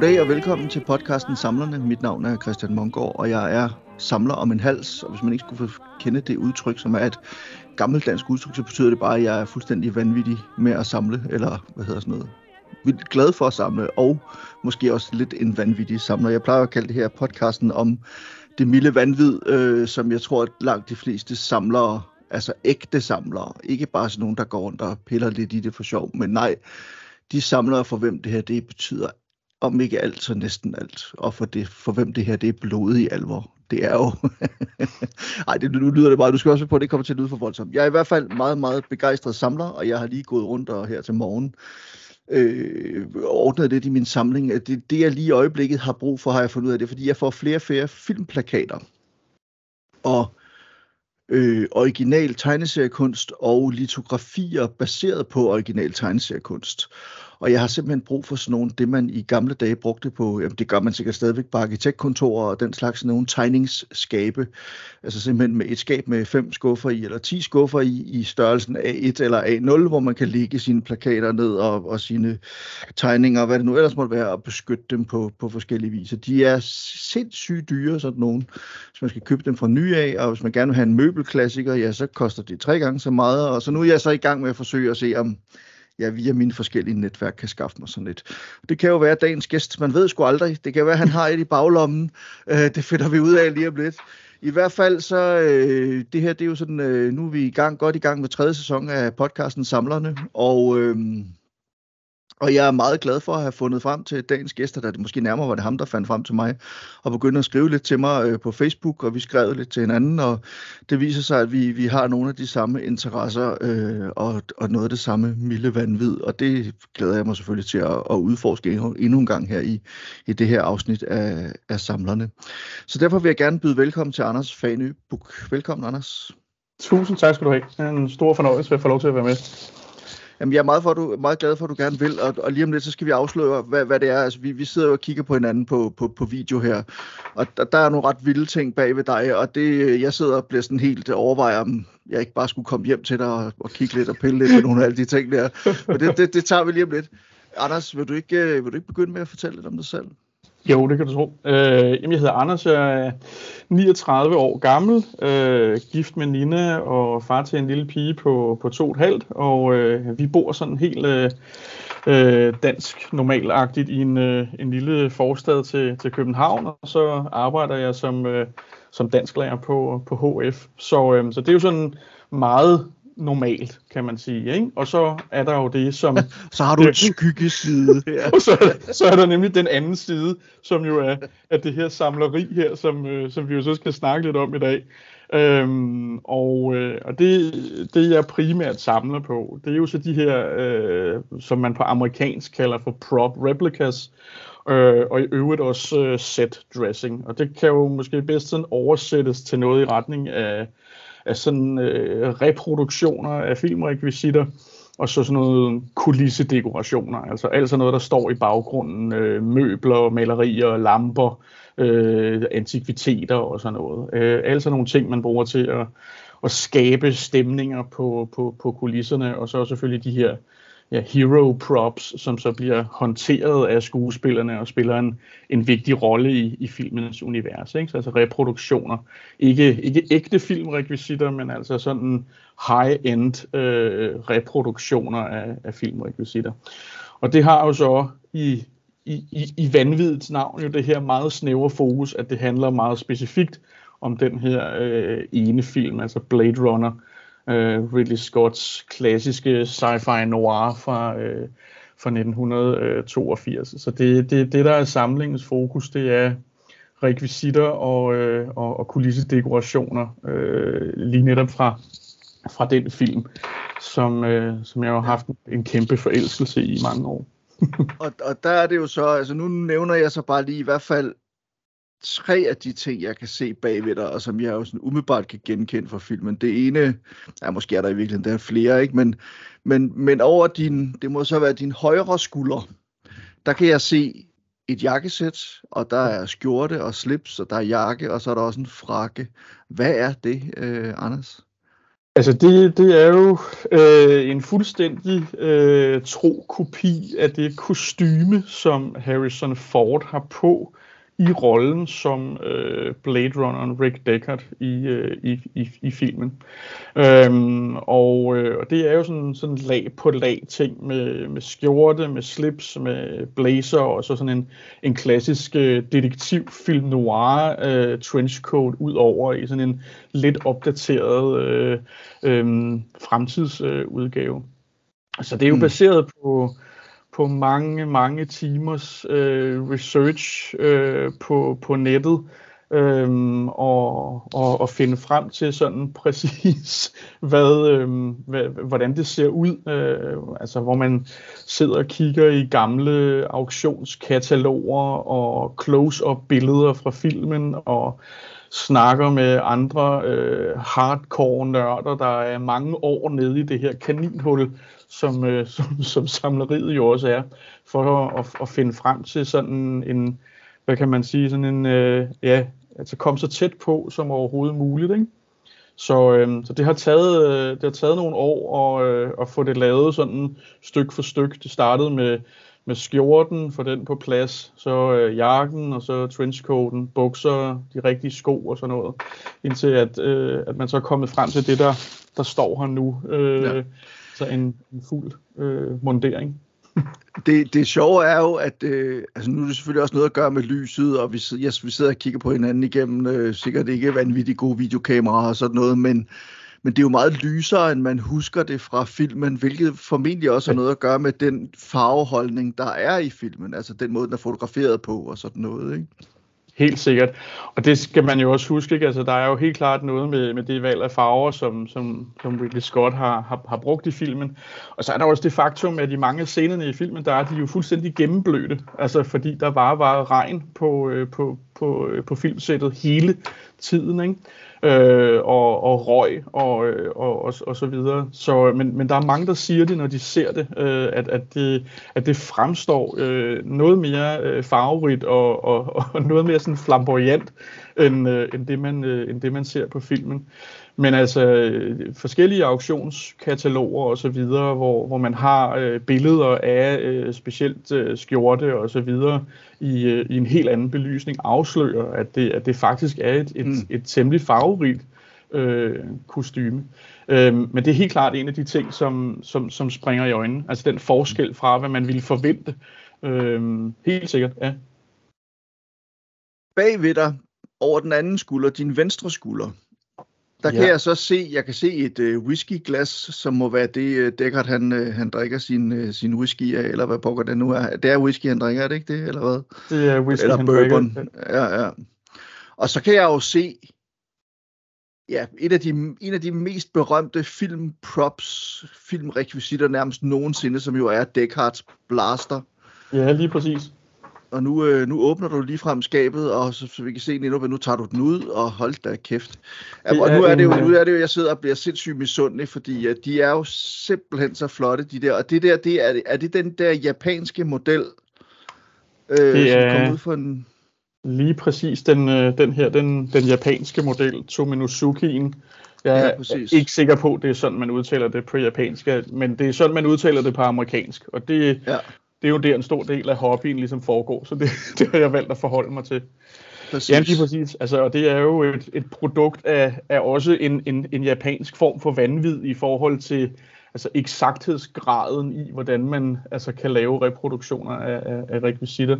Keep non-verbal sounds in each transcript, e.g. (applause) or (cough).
Goddag og velkommen til podcasten Samlerne. Mit navn er Christian Mongård, og jeg er samler om en hals. Og hvis man ikke skulle få kende det udtryk, som er et gammelt dansk udtryk, så betyder det bare, at jeg er fuldstændig vanvittig med at samle, eller hvad hedder sådan noget, vildt glad for at samle, og måske også lidt en vanvittig samler. Jeg plejer at kalde det her podcasten om det milde vanvid, øh, som jeg tror, at langt de fleste samlere, altså ægte samlere, ikke bare sådan nogen, der går rundt og piller lidt i det for sjov, men nej, de samlere for hvem det her det betyder om ikke alt, så næsten alt. Og for, det, for hvem det her det er blodig alvor. Det er jo... (laughs) Ej, det, nu lyder det bare. Du skal også på, at det kommer til at lyde for voldsomt. Jeg er i hvert fald meget, meget begejstret samler, og jeg har lige gået rundt og her til morgen øh, ordnet lidt i min samling. Det, det, jeg lige i øjeblikket har brug for, har jeg fundet ud af det, fordi jeg får flere og flere filmplakater. Og øh, original tegneseriekunst og litografier baseret på original tegneseriekunst. Og jeg har simpelthen brug for sådan nogle, det man i gamle dage brugte på, jamen det gør man sikkert stadigvæk på arkitektkontorer og den slags, nogle tegningsskabe. Altså simpelthen med et skab med fem skuffer i, eller ti skuffer i, i størrelsen A1 eller A0, hvor man kan lægge sine plakater ned og, og sine tegninger, hvad det nu ellers måtte være, og beskytte dem på, på forskellige vis. De er sindssygt dyre, sådan nogle, hvis man skal købe dem fra ny af, og hvis man gerne vil have en møbelklassiker, ja, så koster det tre gange så meget. Og så nu er jeg så i gang med at forsøge at se, om jeg via mine forskellige netværk kan skaffe mig sådan et. Det kan jo være dagens gæst, man ved sgu aldrig. Det kan være, at han har et i baglommen. Øh, det finder vi ud af lige om lidt. I hvert fald så, øh, det her, det er jo sådan, øh, nu er vi i gang, godt i gang med tredje sæson af podcasten Samlerne, og øh, og jeg er meget glad for at have fundet frem til dagens gæster, da det måske nærmere var det ham, der fandt frem til mig, og begyndte at skrive lidt til mig øh, på Facebook, og vi skrev lidt til hinanden, og det viser sig, at vi, vi har nogle af de samme interesser, øh, og, og noget af det samme milde vanvid, og det glæder jeg mig selvfølgelig til at, at udforske endnu, endnu en gang her i, i det her afsnit af, af Samlerne. Så derfor vil jeg gerne byde velkommen til Anders Fanø Buk. Velkommen, Anders. Tusind tak skal du have. Det er en stor fornøjelse at få lov til at være med. Jamen, jeg er meget, for, du, meget glad for, at du gerne vil, og, og lige om lidt, så skal vi afsløre, hvad, hvad det er. Altså, vi, vi sidder jo og kigger på hinanden på, på, på video her, og der, der er nogle ret vilde ting bag ved dig, og det, jeg sidder og bliver sådan helt overvejer, om jeg ikke bare skulle komme hjem til dig og, og kigge lidt og pille lidt med nogle af alle de ting der. Men det, det, det tager vi lige om lidt. Anders, vil du, ikke, øh, vil du ikke begynde med at fortælle lidt om dig selv? Jo, det kan du tro. Øh, jamen, jeg hedder Anders, jeg er 39 år gammel, øh, gift med Nina og far til en lille pige på, på to og et halvt, og øh, vi bor sådan helt øh, øh dansk normalagtigt i en, øh, en lille forstad til, til København, og så arbejder jeg som, øh, som dansklærer på, på HF. Så, øh, så det er jo sådan meget normalt, kan man sige. Ikke? Og så er der jo det, som... (laughs) så har du en skyggeside. (laughs) Ja. og så, er der, så er der nemlig den anden side, som jo er, er det her samleri her, som, øh, som vi jo så skal snakke lidt om i dag. Øhm, og øh, og det, det, jeg primært samler på, det er jo så de her, øh, som man på amerikansk kalder for prop replicas, øh, og i øvrigt også øh, set dressing. Og det kan jo måske bedst sådan oversættes til noget i retning af af sådan øh, reproduktioner af filmrekvisitter, og så sådan noget kulissedekorationer, altså alt sådan noget, der står i baggrunden, øh, møbler, malerier, lamper, øh, antikviteter og sådan noget. Øh, alt sådan nogle ting, man bruger til at, at skabe stemninger på, på, på kulisserne, og så selvfølgelig de her ja, hero props, som så bliver håndteret af skuespillerne og spiller en, en vigtig rolle i, i filmens univers. Ikke? Så altså reproduktioner. Ikke, ikke ægte filmrekvisitter, men altså sådan high-end øh, reproduktioner af, af filmrekvisitter. Og det har jo så i, i, i, i vanvidets navn jo det her meget snævre fokus, at det handler meget specifikt om den her øh, ene film, altså Blade Runner øh, Ridley Scotts klassiske sci-fi noir fra, øh, fra 1982. Så det, det, det, der er samlingens fokus, det er rekvisitter og, øh, og, og kulissedekorationer, øh, lige netop fra, fra den film, som, øh, som jeg har haft en kæmpe forelskelse i mange år. (laughs) og, og der er det jo så, altså nu nævner jeg så bare lige i hvert fald tre af de ting, jeg kan se bagved dig, og som jeg jo sådan umiddelbart kan genkende fra filmen. Det ene, ja, måske er der i virkeligheden der er flere, ikke? Men, men, men over din, det må så være din højre skulder, der kan jeg se et jakkesæt, og der er skjorte og slips, og der er jakke, og så er der også en frakke. Hvad er det, øh, Anders? Altså det, det er jo øh, en fuldstændig øh, tro kopi af det kostyme, som Harrison Ford har på i rollen som øh, Blade Runner Rick Deckard i, øh, i, i, i filmen. Øhm, og, øh, og det er jo sådan, sådan lag på lag ting med, med skjorte, med slips, med blazer og så sådan en, en klassisk øh, detektivfilm noir øh, trenchcoat ud over i sådan en lidt opdateret øh, øh, fremtidsudgave. Øh, så det er jo mm. baseret på på mange, mange timers øh, research øh, på, på nettet øhm, og, og, og finde frem til sådan (laughs) præcis, hvad, øhm, hvad, hvordan det ser ud. Øh, altså hvor man sidder og kigger i gamle auktionskataloger og close-up billeder fra filmen og snakker med andre øh, hardcore nørder, der er mange år nede i det her kaninhul, som, øh, (laughs) som, som samleriet jo også er, for at, at, at finde frem til sådan en, hvad kan man sige, sådan en, øh, ja, altså komme så tæt på som overhovedet muligt, ikke? Så, øh, så det har taget øh, det har taget nogle år at, øh, at få det lavet sådan styk for styk. Det startede med med skjorten, for den på plads, så øh, jakken, og så trenchcoaten, bukser, de rigtige sko og sådan noget, indtil at, øh, at man så er kommet frem til det, der, der står her nu. Øh, ja. Så en, en fuld øh, mondering. (laughs) det, det sjove er jo, at øh, altså nu er det selvfølgelig også noget at gøre med lyset, og vi, yes, vi sidder og kigger på hinanden igennem øh, sikkert ikke vanvittigt gode videokameraer og sådan noget, men men det er jo meget lysere, end man husker det fra filmen, hvilket formentlig også har noget at gøre med den farveholdning, der er i filmen, altså den måde, den er fotograferet på og sådan noget, ikke? Helt sikkert. Og det skal man jo også huske, ikke? Altså, der er jo helt klart noget med, med det valg af farver, som, som, som Ridley Scott har, har, har brugt i filmen. Og så er der også det faktum, at i mange scenerne i filmen, der er de jo fuldstændig gennemblødte. Altså fordi der bare var regn på, øh, på, på, øh, på filmsættet hele tiden. Ikke? Øh, og, og røg og, øh, og, og, og så videre. Så, øh, men, men der er mange, der siger det, når de ser det, øh, at, at det, at det fremstår øh, noget mere øh, farverigt og, og, og noget mere sådan flamboyant, end, øh, end, det man, øh, end det man ser på filmen. Men altså forskellige auktionskataloger og så videre, hvor, hvor man har øh, billeder af øh, specielt øh, skjorte og så videre i, øh, i en helt anden belysning, afslører, at det, at det faktisk er et, et, mm. et, et temmelig farverigt øh, kostyme. Øh, men det er helt klart en af de ting, som, som, som springer i øjnene. Altså den forskel fra, hvad man ville forvente. Øh, helt sikkert, ja. Bagved dig, over den anden skulder, din venstre skulder, der kan ja. jeg så se, jeg kan se et uh, whiskyglas, som må være det, uh, Deckard han, uh, han drikker sin, uh, sin whisky af, eller hvad pokker det nu er. Det er whisky, han drikker, er det ikke det, eller hvad? Det er whisky, eller han bourbon. drikker. Ja, ja. Og så kan jeg jo se, ja, et af de, en af de mest berømte filmprops, filmrekvisitter nærmest nogensinde, som jo er Deckards blaster. Ja, lige præcis og nu, øh, nu åbner du lige frem skabet, og så, så vi kan se netop, at nu tager du den ud, og hold da kæft. Ja, og nu er, det jo, nu er det jo, jeg sidder og bliver sindssygt misundelig, fordi at de er jo simpelthen så flotte, de der. Og det der, det er, er det den der japanske model, øh, det er... som kom ud for en... Lige præcis den, øh, den her, den, den japanske model, Tominosukien. Jeg er ja, præcis. ikke sikker på, at det er sådan, man udtaler det på japansk, men det er sådan, man udtaler det på amerikansk. Og det, ja det er jo der en stor del af hobbyen ligesom foregår, så det, (laughs) det har jeg valgt at forholde mig til. Præcis. Ja, lige præcis. Altså, og det er jo et, et produkt af, af også en, en, en japansk form for vanvid i forhold til altså eksakthedsgraden i, hvordan man altså, kan lave reproduktioner af, af, af rekvisitter.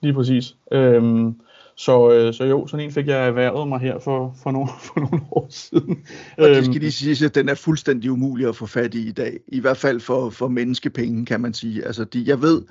Lige præcis. Øhm, så, øh, så jo, sådan en fik jeg erhvervet mig her for, for, nogle, (laughs) for nogle år siden. Og det skal øhm, lige sige, at den er fuldstændig umulig at få fat i i dag. I hvert fald for, for menneskepenge, kan man sige. Altså, de, jeg ved,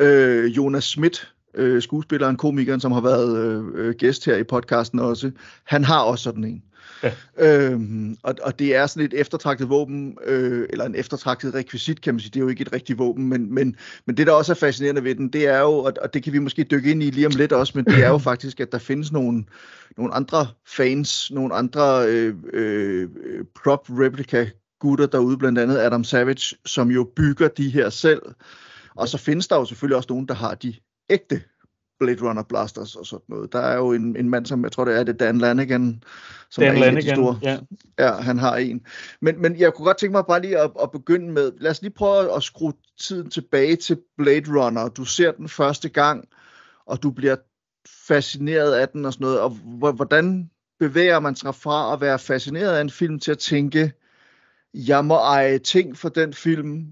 øh, Jonas Schmidt, øh, skuespilleren, komikeren, som har været øh, øh gæst her i podcasten også, han har også sådan en. Ja. Øhm, og, og det er sådan et eftertragtet våben, øh, eller en eftertragtet rekvisit, kan man sige. Det er jo ikke et rigtigt våben, men, men, men det, der også er fascinerende ved den, det er jo, og, og det kan vi måske dykke ind i lige om lidt også, men det er jo (clears throat) faktisk, at der findes nogle, nogle andre fans, nogle andre øh, øh, prop replica gutter derude, blandt andet Adam Savage, som jo bygger de her selv. Og så findes der jo selvfølgelig også nogen, der har de ægte Blade Runner Blasters og sådan noget. Der er jo en, en mand, som jeg tror, det er det Dan Lanigan, som Dan er en Lanigan, af de store. ja. Ja, han har en. Men, men jeg kunne godt tænke mig bare lige at, at begynde med, lad os lige prøve at skrue tiden tilbage til Blade Runner. Du ser den første gang, og du bliver fascineret af den og sådan noget. Og hvor- hvordan bevæger man sig fra at være fascineret af en film til at tænke, jeg må eje ting for den film,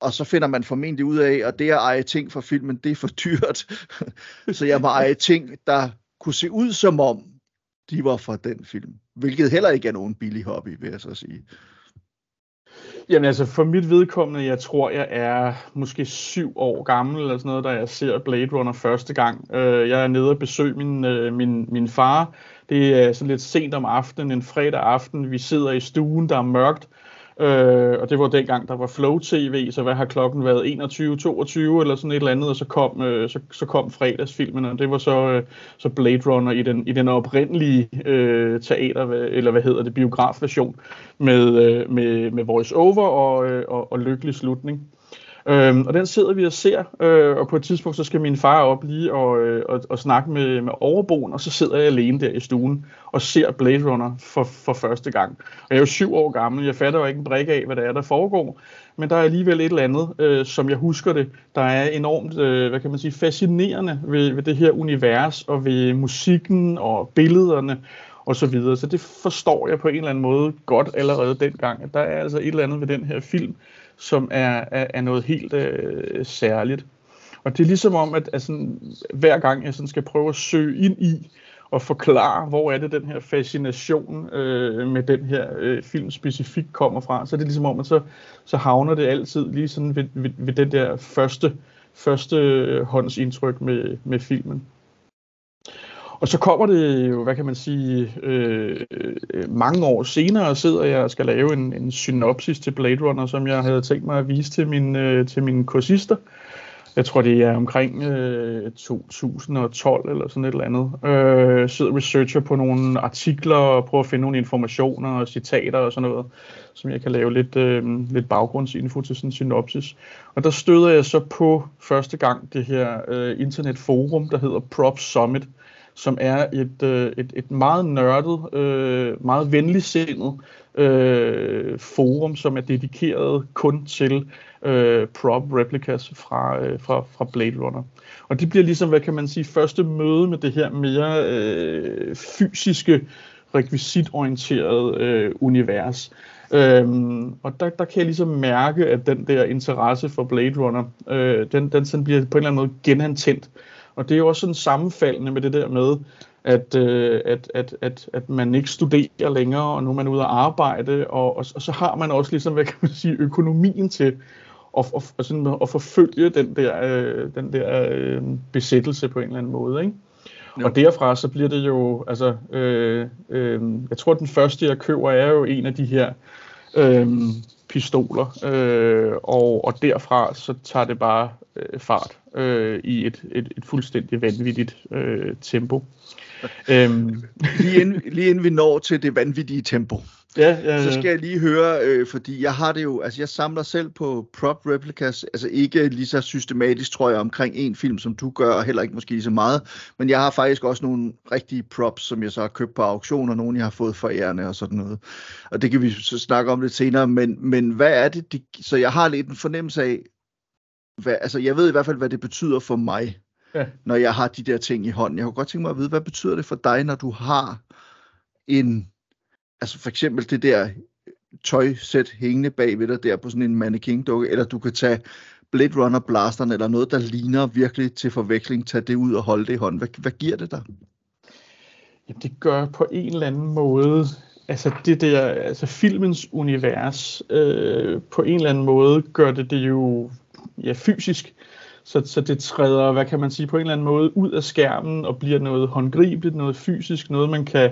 og så finder man formentlig ud af, at det at eje ting for filmen, det er for dyrt. (laughs) så jeg må eje ting, der kunne se ud som om, de var fra den film. Hvilket heller ikke er nogen billig hobby, vil jeg så sige. Jamen altså, for mit vedkommende, jeg tror, jeg er måske syv år gammel, eller sådan noget, da jeg ser Blade Runner første gang. Øh, jeg er nede og besøge min, øh, min, min far. Det er sådan lidt sent om aftenen, en fredag aften. Vi sidder i stuen, der er mørkt. Øh, og det var dengang, der var Flow TV, så hvad har klokken været? 21, 22 eller sådan et eller andet, og så kom, øh, så, så kom fredagsfilmen, og det var så, øh, så Blade Runner i den, i den oprindelige øh, teater, eller hvad hedder det, biografversion, med, øh, med, med voice over og, øh, og, og lykkelig slutning. Øhm, og den sidder vi og ser, øh, og på et tidspunkt så skal min far op lige og, øh, og, og snakke med, med overboen, og så sidder jeg alene der i stuen og ser Blade Runner for, for første gang. Og jeg er jo syv år gammel, jeg fatter jo ikke en brik af, hvad der er, der foregår, men der er alligevel et eller andet, øh, som jeg husker det, der er enormt, øh, hvad kan man sige, fascinerende ved, ved det her univers, og ved musikken og billederne, og så videre. Så det forstår jeg på en eller anden måde godt allerede dengang, at der er altså et eller andet ved den her film, som er, er, er noget helt øh, særligt. Og det er ligesom om, at altså, hver gang jeg sådan skal prøve at søge ind i og forklare, hvor er det den her fascination øh, med den her øh, film specifikt kommer fra, så er det ligesom om, at så, så havner det altid lige sådan ved, ved, ved den der første, første øh, håndsindtryk med, med filmen. Og så kommer det jo, hvad kan man sige, øh, mange år senere sidder jeg og skal lave en, en synopsis til Blade Runner, som jeg havde tænkt mig at vise til, min, øh, til mine kursister. Jeg tror, det er omkring øh, 2012 eller sådan et eller andet. Øh, sidder researcher på nogle artikler og prøver at finde nogle informationer og citater og sådan noget, som jeg kan lave lidt, øh, lidt baggrundsinfo til sådan en synopsis. Og der støder jeg så på første gang det her øh, internetforum, der hedder Prop Summit, som er et, øh, et, et meget nørdet, øh, meget venligsindet øh, forum, som er dedikeret kun til øh, prop replicas fra, øh, fra, fra Blade Runner. Og det bliver ligesom, hvad kan man sige, første møde med det her mere øh, fysiske, rekvisitorienterede øh, univers. Øhm, og der, der kan jeg ligesom mærke, at den der interesse for Blade Runner, øh, den, den sådan bliver på en eller anden måde genantændt. Og det er jo også sådan sammenfaldende med det der med, at, øh, at, at, at, at man ikke studerer længere, og nu er man ude at arbejde, og, og, og så har man også ligesom, hvad kan man sige, økonomien til at, at, at, sådan, at forfølge den der, øh, den der øh, besættelse på en eller anden måde, ikke? Jo. Og derfra så bliver det jo, altså, øh, øh, jeg tror den første jeg køber er jo en af de her øh, pistoler, øh, og, og derfra så tager det bare øh, fart øh, i et, et, et fuldstændig vanvittigt øh, tempo. (laughs) Øhm, Lige inden, lige inden vi når til det vanvittige tempo, ja, ja, så skal jeg lige høre, øh, fordi jeg har det jo, altså jeg samler selv på prop replicas, altså ikke lige så systematisk, tror jeg, omkring en film, som du gør, og heller ikke måske lige så meget, men jeg har faktisk også nogle rigtige props, som jeg så har købt på auktion, og nogle jeg har fået for ærende og sådan noget. Og det kan vi så snakke om lidt senere, men, men hvad er det, de, så jeg har lidt en fornemmelse af, hvad, altså jeg ved i hvert fald, hvad det betyder for mig, Ja. når jeg har de der ting i hånden. Jeg kunne godt tænke mig at vide, hvad betyder det for dig, når du har en, altså for eksempel det der tøjsæt hængende bag ved dig der på sådan en mannequin-dukke, eller du kan tage Blade Runner blasteren, eller noget, der ligner virkelig til forveksling, tage det ud og holde det i hånden. Hvad, hvad giver det dig? Jamen, det gør på en eller anden måde, altså det der, altså filmens univers, øh, på en eller anden måde gør det det jo ja, fysisk. Så, så det træder, hvad kan man sige, på en eller anden måde ud af skærmen og bliver noget håndgribeligt, noget fysisk, noget man kan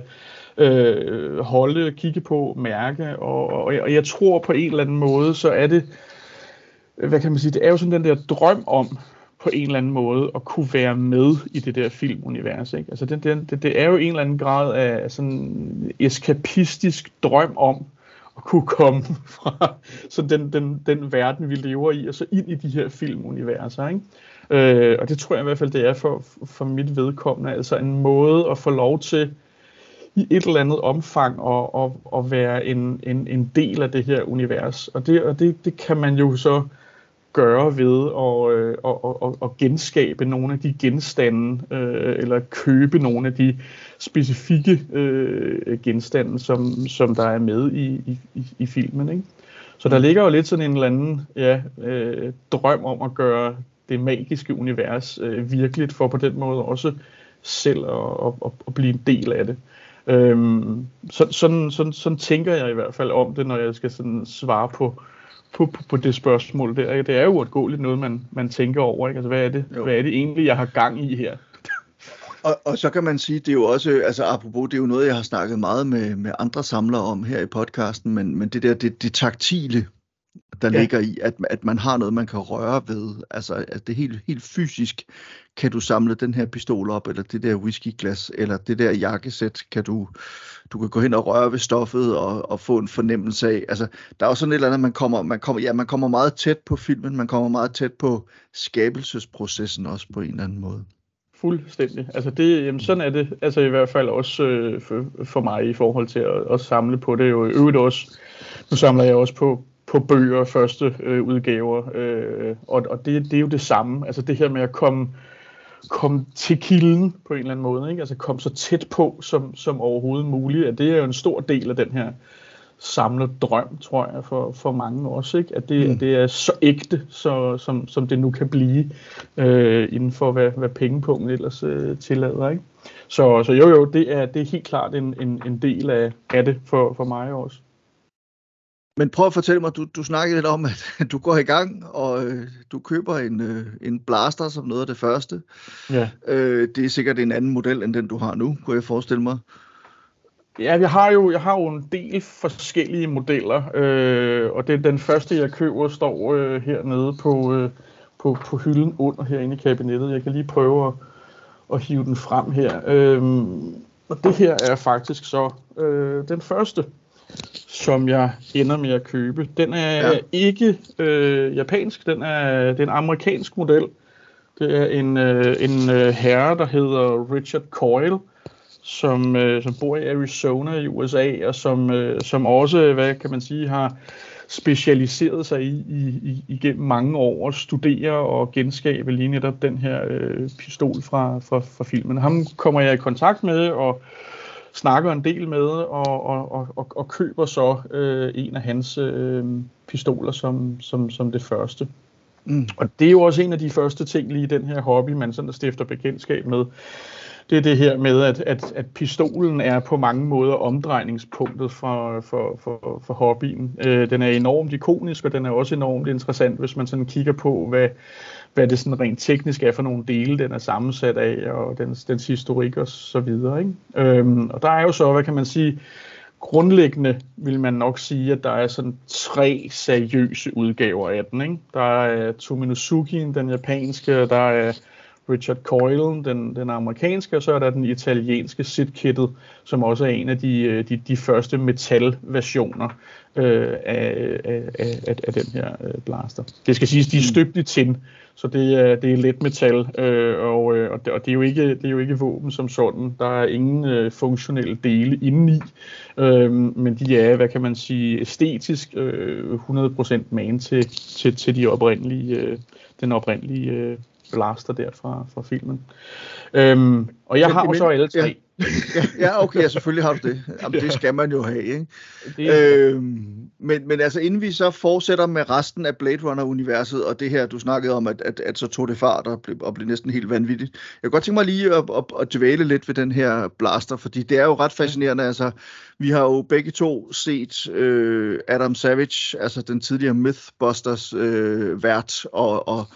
øh, holde, kigge på, mærke. Og, og, og jeg tror på en eller anden måde, så er det, hvad kan man sige, det er jo sådan den der drøm om, på en eller anden måde at kunne være med i det der filmunivers. Ikke? Altså det, det, det er jo en eller anden grad af sådan eskapistisk drøm om at kunne komme (laughs) fra så den, den, den verden, vi lever i, og så ind i de her filmuniverser. Ikke? Øh, og det tror jeg i hvert fald, det er for, for mit vedkommende. Altså en måde at få lov til i et eller andet omfang at, at, at være en, en, en del af det her univers. Og det, og det, det kan man jo så gøre ved at, øh, at, at, at genskabe nogle af de genstande, øh, eller købe nogle af de specifikke øh, genstande, som, som der er med i, i, i filmen. Ikke? Så der ligger jo lidt sådan en eller anden ja, øh, drøm om at gøre det magiske univers øh, virkeligt, for på den måde også selv at, at, at blive en del af det. Øhm, så, sådan, sådan, sådan tænker jeg i hvert fald om det, når jeg skal sådan svare på, på, på, på det spørgsmål der. Det er jo uundgåeligt noget, man, man tænker over. Ikke? Altså, hvad, er det, hvad er det egentlig, jeg har gang i her? Og, og så kan man sige, det er jo også, altså apropos, det er jo noget, jeg har snakket meget med, med andre samlere om her i podcasten, men, men det der, det, det taktile, der ja. ligger i, at, at man har noget, man kan røre ved. Altså, at det helt, helt fysisk kan du samle den her pistol op, eller det der whiskyglas, eller det der jakkesæt, kan du, du kan gå hen og røre ved stoffet og, og få en fornemmelse af. Altså, der er jo sådan et eller andet, man kommer, man kommer, ja, man kommer meget tæt på filmen, man kommer meget tæt på skabelsesprocessen også på en eller anden måde. Fuldstændig. Altså det, jamen sådan er det altså i hvert fald også øh, for, for mig i forhold til at, at samle på det. Jo øvrigt også, nu samler jeg også på, på bøger, første øh, udgaver, øh, og, og det, det er jo det samme. Altså det her med at komme, komme til kilden på en eller anden måde, ikke? altså komme så tæt på som, som overhovedet muligt, at det er jo en stor del af den her samlet drøm, tror jeg, for, for mange også, ikke? At, det, mm. det er så ægte, så, som, som det nu kan blive, øh, inden for hvad, hvad pengepunkten ellers øh, tillader, ikke? Så, så jo jo, det er, det er helt klart en, en, en del af, af det for, for mig også. Men prøv at fortælle mig, du, du snakkede lidt om, at (laughs) du går i gang, og øh, du køber en, øh, en blaster som noget af det første. Ja. Øh, det er sikkert en anden model, end den du har nu, kunne jeg forestille mig. Ja, jeg har jo, jeg har jo en del forskellige modeller, øh, og det er den første, jeg køber, står øh, hernede på, øh, på, på hylden under herinde i kabinettet. Jeg kan lige prøve at, at hive den frem her. Øh, og det her er faktisk så øh, den første, som jeg ender med at købe. Den er ja. ikke øh, japansk, den er, det er en amerikansk model. Det er en, øh, en øh, herre, der hedder Richard Coyle, som, øh, som bor i Arizona i USA, og som, øh, som også, hvad kan man sige, har specialiseret sig i, i, i igennem mange år at studere og genskabe lige netop den her øh, pistol fra, fra, fra filmen. Ham kommer jeg i kontakt med og snakker en del med og, og, og, og køber så øh, en af hans øh, pistoler som, som, som det første. Mm. Og det er jo også en af de første ting lige i den her hobby, man sådan stifter bekendtskab med det er det her med, at, at, at pistolen er på mange måder omdrejningspunktet for, for, for, for hobbyen. Øh, den er enormt ikonisk, og den er også enormt interessant, hvis man sådan kigger på, hvad, hvad det sådan rent teknisk er for nogle dele, den er sammensat af, og dens, dens historik og så videre. Ikke? Øhm, og der er jo så, hvad kan man sige, grundlæggende vil man nok sige, at der er sådan tre seriøse udgaver af den. Ikke? Der er Tominosuki, den japanske, og der er Richard Coyle, den, den amerikanske, og så er der den italienske Sidkittet, som også er en af de, øh, de, de første metalversioner øh, af, af, af, af den her øh, blaster. Det skal siges, de er støbt i tin, så det er, det er let metal, øh, og, øh, og, det, og det, er jo ikke, det er jo ikke våben som sådan. Der er ingen øh, funktionelle dele indeni, øh, men de er, hvad kan man sige, æstetisk øh, 100% man til, til, til de oprindelige, øh, den oprindelige øh, blaster der fra, fra filmen. Øhm, og jeg har jo så alle tre. Ja, ja, okay, ja, selvfølgelig har du det. Jamen, det skal man jo have, ikke? Det øhm, men, men altså, inden vi så fortsætter med resten af Blade Runner-universet, og det her, du snakkede om, at, at, at så tog det fart og blev, og blev næsten helt vanvittigt. Jeg kan godt tænke mig lige at, at, at dvæle lidt ved den her blaster, fordi det er jo ret fascinerende. Altså, vi har jo begge to set øh, Adam Savage, altså den tidligere Mythbusters øh, vært, og, og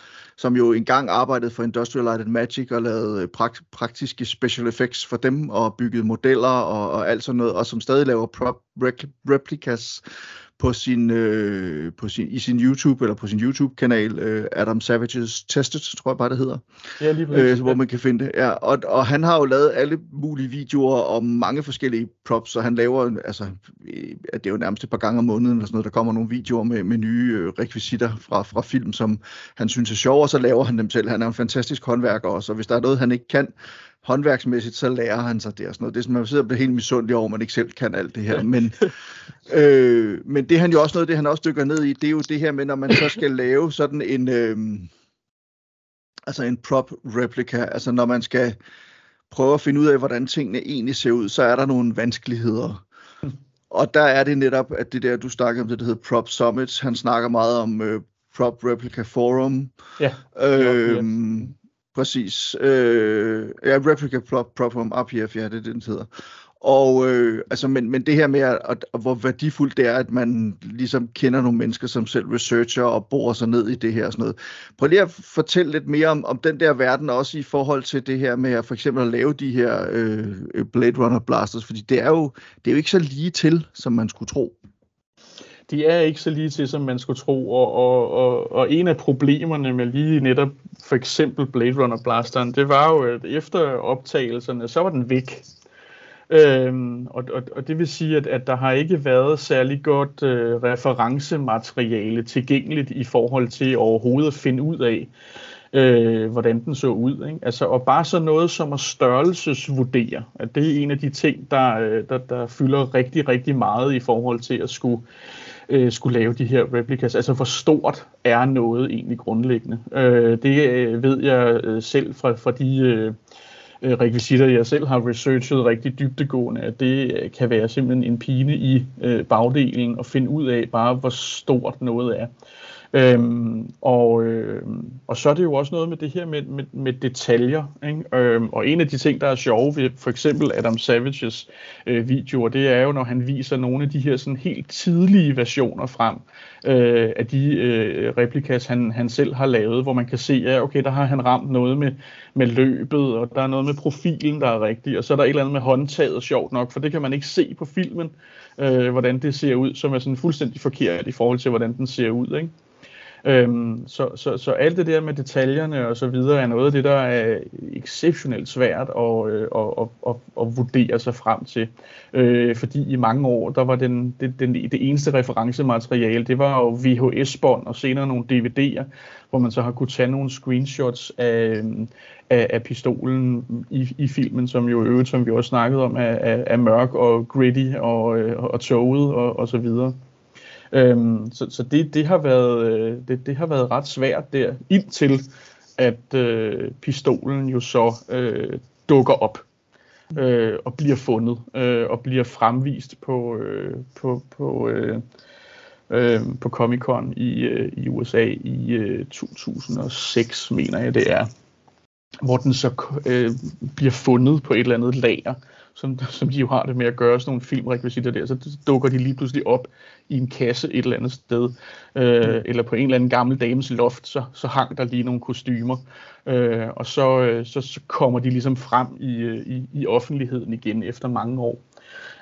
som jo engang arbejdede for Industrial Light and Magic og lavede øh, prakt- praktiske special effects for dem og byggede modeller og, og alt sådan noget, og som stadig laver prop replicas på sin, øh, på sin, i sin YouTube, eller på sin YouTube-kanal, øh, Adam Savage's Tested, tror jeg bare det hedder. Ja, lige præcis. Øh, hvor man kan finde det. Ja, og, og han har jo lavet alle mulige videoer om mange forskellige props, så han laver, altså, øh, det er jo nærmest et par gange om måneden, eller sådan noget, der kommer nogle videoer med, med nye øh, rekvisitter fra, fra film, som han synes er sjove, og så laver han dem selv. Han er en fantastisk håndværker også, og hvis der er noget, han ikke kan, håndværksmæssigt, så lærer han sig det og sådan noget. Det er sådan, man sidder og bliver helt misundelig over, at man ikke selv kan alt det her. Men, (laughs) øh, men det han jo også noget, det han også dykker ned i, det er jo det her med, når man så skal lave sådan en, øh, altså en prop replica, altså når man skal prøve at finde ud af, hvordan tingene egentlig ser ud, så er der nogle vanskeligheder. Og der er det netop, at det der, du snakker om, det der hedder Prop Summits, han snakker meget om øh, Prop Replica Forum. Ja. Øhm, præcis. Øh, ja, Replica Problem, RPF, ja, det er det, den hedder. Og øh, altså, men, men det her med, at, at, hvor værdifuldt det er, at man ligesom kender nogle mennesker, som selv researcher og borer sig ned i det her og sådan noget. Prøv lige at fortælle lidt mere om, om den der verden, også i forhold til det her med at for eksempel at lave de her øh, Blade Runner blasters, fordi det er, jo, det er jo ikke så lige til, som man skulle tro. De er ikke så lige til, som man skulle tro, og, og, og, og en af problemerne med lige netop for eksempel Blade Runner blasteren, det var jo, at efter optagelserne, så var den væk. Øhm, og, og, og det vil sige, at, at der har ikke været særlig godt øh, referencemateriale tilgængeligt i forhold til overhovedet at finde ud af, øh, hvordan den så ud. Ikke? Altså, og bare så noget som at størrelsesvurdere, at det er en af de ting, der, øh, der, der fylder rigtig, rigtig meget i forhold til at skulle, øh, Øh, skulle lave de her replicas. Altså, hvor stort er noget egentlig grundlæggende? Øh, det øh, ved jeg øh, selv fra, fra de... Øh, øh, rekvisitter, jeg selv har researchet rigtig dybtegående, at det øh, kan være simpelthen en pine i øh, bagdelen at finde ud af bare, hvor stort noget er. Øhm, og, øh, og så er det jo også noget med det her med, med, med detaljer. Ikke? Øhm, og en af de ting, der er sjove ved for eksempel Adam Savages øh, videoer, det er jo, når han viser nogle af de her sådan helt tidlige versioner frem øh, af de øh, replikas, han, han selv har lavet, hvor man kan se, ja, okay, der har han ramt noget med, med løbet, og der er noget med profilen, der er rigtig, og så er der et eller andet med håndtaget, sjovt nok, for det kan man ikke se på filmen, øh, hvordan det ser ud, som er sådan fuldstændig forkert i forhold til, hvordan den ser ud, ikke? Øhm, så, så, så alt det der med detaljerne og så videre er noget af det, der er exceptionelt svært at, øh, at, at, at, at vurdere sig frem til. Øh, fordi i mange år, der var den, det, den, det eneste referencemateriale, det var jo VHS-bånd og senere nogle DVD'er, hvor man så har kunne tage nogle screenshots af, øh, af, af pistolen i, i filmen, som jo øvrigt, som vi også snakkede om, er, er, er mørk og gritty og, øh, og, og toget og, og så videre. Øhm, så så det, det, har været, øh, det, det har været ret svært der, indtil at øh, pistolen jo så øh, dukker op øh, og bliver fundet øh, og bliver fremvist på, øh, på, på, øh, øh, på Comic Con i, øh, i USA i øh, 2006, mener jeg det er, hvor den så øh, bliver fundet på et eller andet lager som, (laughs) som de jo har det med at gøre sådan nogle filmrekvisitter der, så dukker de lige pludselig op i en kasse et eller andet sted, øh, mm. eller på en eller anden gammel dames loft, så, så hang der lige nogle kostymer, øh, og så, øh, så, så kommer de ligesom frem i, øh, i, i offentligheden igen efter mange år.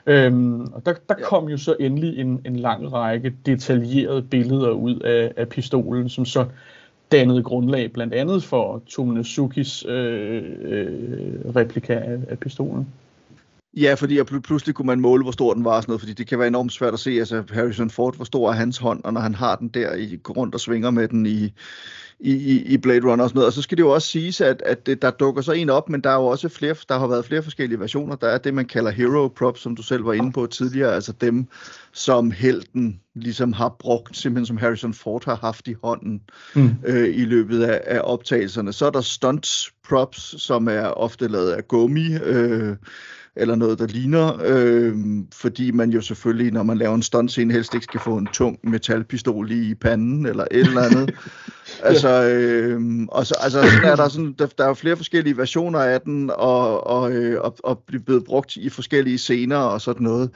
Øhm, og der, der kom jo så endelig en, en lang række detaljerede billeder ud af, af pistolen, som så dannede grundlag blandt andet for Tomonosukis øh, øh, replika af, af pistolen. Ja, fordi pl- pludselig kunne man måle, hvor stor den var og sådan noget, fordi det kan være enormt svært at se, altså Harrison Ford, hvor stor er hans hånd, og når han har den der, i, går rundt og svinger med den i, i, i Blade Runner og sådan noget. Og så skal det jo også siges, at, at der dukker så en op, men der er jo også flere, der har været flere forskellige versioner. Der er det, man kalder hero props, som du selv var inde på tidligere, altså dem, som helten ligesom har brugt, simpelthen som Harrison Ford har haft i hånden mm. øh, i løbet af, af optagelserne. Så er der stunt props, som er ofte lavet af gummi, øh, eller noget, der ligner, øh, fordi man jo selvfølgelig, når man laver en stuntscene, helst ikke skal få en tung metalpistol i panden, eller et eller andet. (laughs) altså, øh, og så, altså, sådan er der, sådan, der, der er jo flere forskellige versioner af den, og, og, øh, og, og blevet brugt i forskellige scener og sådan noget.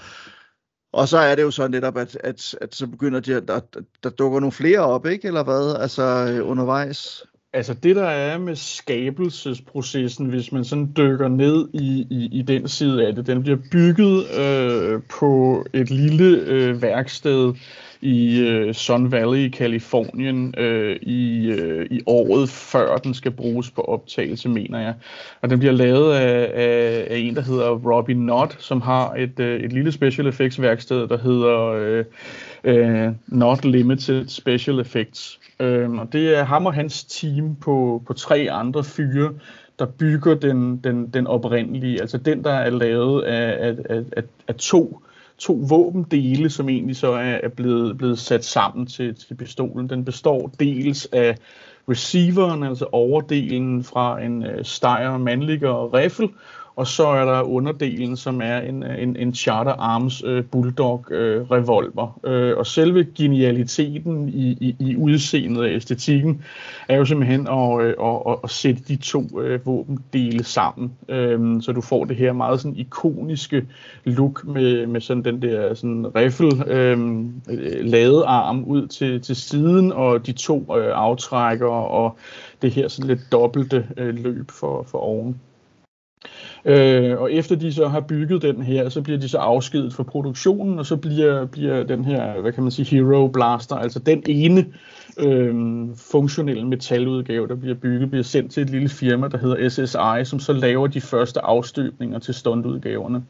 Og så er det jo så netop, at, at, at så begynder de, at der, der dukker nogle flere op, ikke? Eller hvad? Altså øh, undervejs. Altså det der er med skabelsesprocessen, hvis man sådan dykker ned i, i, i den side af det, den bliver bygget øh, på et lille øh, værksted i øh, Sun Valley i Kalifornien øh, i, øh, i året før den skal bruges på optagelse, mener jeg. Og den bliver lavet af, af, af en, der hedder Robbie Nott, som har et, øh, et lille special effects værksted, der hedder øh, øh, Not Limited Special Effects. Øh, og det er ham og hans team på, på tre andre fyre, der bygger den, den, den oprindelige, altså den, der er lavet af, af, af, af, to to våbendele, som egentlig så er, er blevet, blevet sat sammen til, til pistolen. Den består dels af receiveren, altså overdelen fra en øh, Steyr Mannlicher Riffel, og så er der underdelen, som er en, en, en Charter Arms øh, Bulldog øh, revolver. Øh, og selve genialiteten i, i, i udseendet af æstetikken er jo simpelthen at, øh, at, at, at sætte de to øh, våbendele sammen, øh, så du får det her meget sådan ikoniske look med, med sådan den der sådan riffel uh, øhm, øh, ladearm ud til, til siden, og de to øh, aftrækker og det her sådan lidt dobbelte øh, løb for, for oven. Øh, og efter de så har bygget den her, så bliver de så afskedet fra produktionen, og så bliver, bliver den her, hvad kan man sige, Hero Blaster, altså den ene øh, funktionelle metaludgave, der bliver bygget, bliver sendt til et lille firma, der hedder SSI, som så laver de første afstøbninger til stuntudgaverne.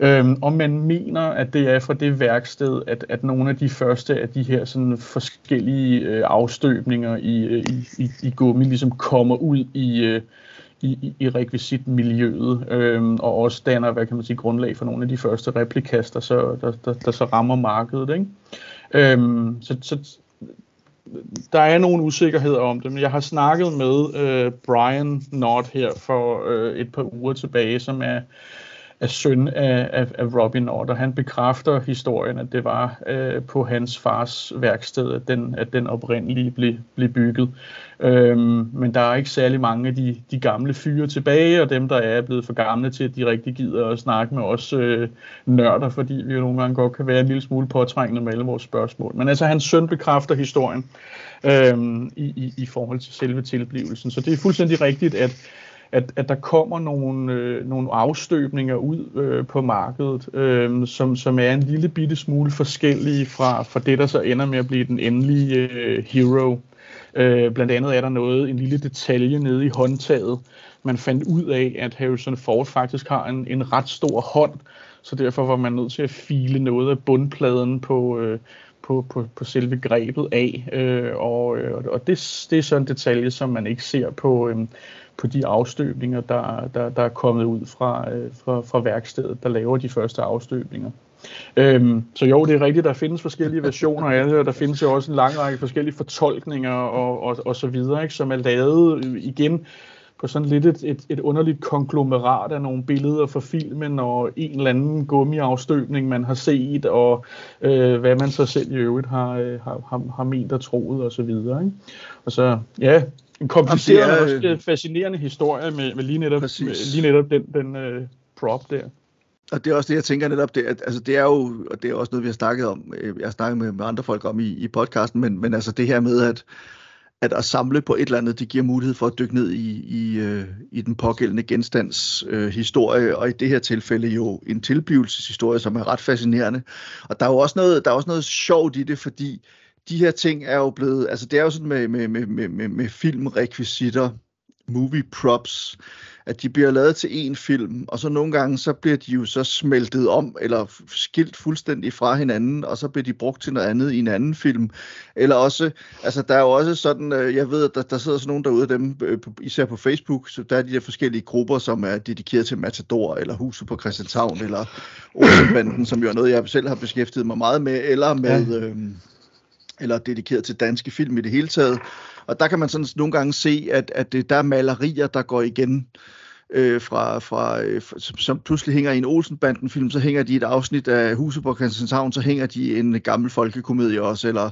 Øhm, og man mener, at det er fra det værksted, at, at nogle af de første af de her sådan forskellige øh, afstøbninger i, øh, i, i, i gummi ligesom kommer ud i, øh, i, i rekvisitmiljøet, øh, og også danner, hvad kan man sige, grundlag for nogle af de første replikaster, så, der, der, der så rammer markedet. Ikke? Øh, så, så der er nogle usikkerheder om det, men jeg har snakket med øh, Brian Nott her for øh, et par uger tilbage, som er er søn af, af, af Robin Nord, og han bekræfter historien, at det var øh, på hans fars værksted, at den, at den oprindelige blev, blev bygget. Øhm, men der er ikke særlig mange af de, de gamle fyre tilbage, og dem, der er blevet for gamle til, at de rigtig gider at snakke med os øh, nørder, fordi vi jo nogle gange godt kan være en lille smule påtrængende med alle vores spørgsmål. Men altså, hans søn bekræfter historien øhm, i, i, i forhold til selve tilblivelsen. Så det er fuldstændig rigtigt, at at, at der kommer nogle, øh, nogle afstøbninger ud øh, på markedet, øh, som, som er en lille bitte smule forskellige fra, fra det, der så ender med at blive den endelige øh, hero. Øh, blandt andet er der noget, en lille detalje nede i håndtaget. Man fandt ud af, at Harrison Ford faktisk har en, en ret stor hånd, så derfor var man nødt til at file noget af bundpladen på, øh, på, på, på selve grebet af. Øh, og øh, og det, det er sådan en detalje, som man ikke ser på, øh, på de afstøbninger, der, der, der er kommet ud fra, øh, fra, fra værkstedet, der laver de første afstøbninger. Øhm, så jo, det er rigtigt, der findes forskellige versioner af det, og der findes jo også en lang række forskellige fortolkninger og, og, og så videre, ikke, som er lavet øh, igen på sådan lidt et, et, et underligt konglomerat af nogle billeder fra filmen, og en eller anden gummiafstøbning, man har set, og øh, hvad man så selv i øvrigt har, øh, har, har, har ment og troet, og så videre. Ikke? Og så, ja, en kompliceret og også øh, fascinerende historie med, med lige netop, med, lige netop den, den uh, prop der. Og det er også det, jeg tænker netop, det, at, altså det er jo, og det er også noget, vi har snakket om, øh, jeg har snakket med, med andre folk om i, i podcasten, men, men altså det her med, at, at at samle på et eller andet, det giver mulighed for at dykke ned i, i, øh, i den pågældende genstands øh, historie, og i det her tilfælde jo en tilblivelseshistorie, som er ret fascinerende. Og der er jo også noget, der er også noget sjovt i det, fordi de her ting er jo blevet, altså det er jo sådan med, med, med, med, med filmrekvisitter, movie props, at de bliver lavet til en film, og så nogle gange, så bliver de jo så smeltet om, eller skilt fuldstændig fra hinanden, og så bliver de brugt til noget andet i en anden film. Eller også, altså der er jo også sådan, øh, jeg ved, at der, der sidder sådan nogen derude af dem, øh, især på Facebook, så der er de der forskellige grupper, som er dedikeret til Matador, eller Huset på Christianshavn, eller Olsenbanden, som jo er noget, jeg selv har beskæftiget mig meget med, eller med... Ja. Øhm, eller dedikeret til danske film i det hele taget. Og der kan man sådan nogle gange se, at, at det, der er malerier, der går igen øh, fra, fra øh, som, som pludselig hænger i en Olsenbanden-film, så hænger de et afsnit af Huset på Christianshavn, så hænger de en gammel folkekomedie også, eller,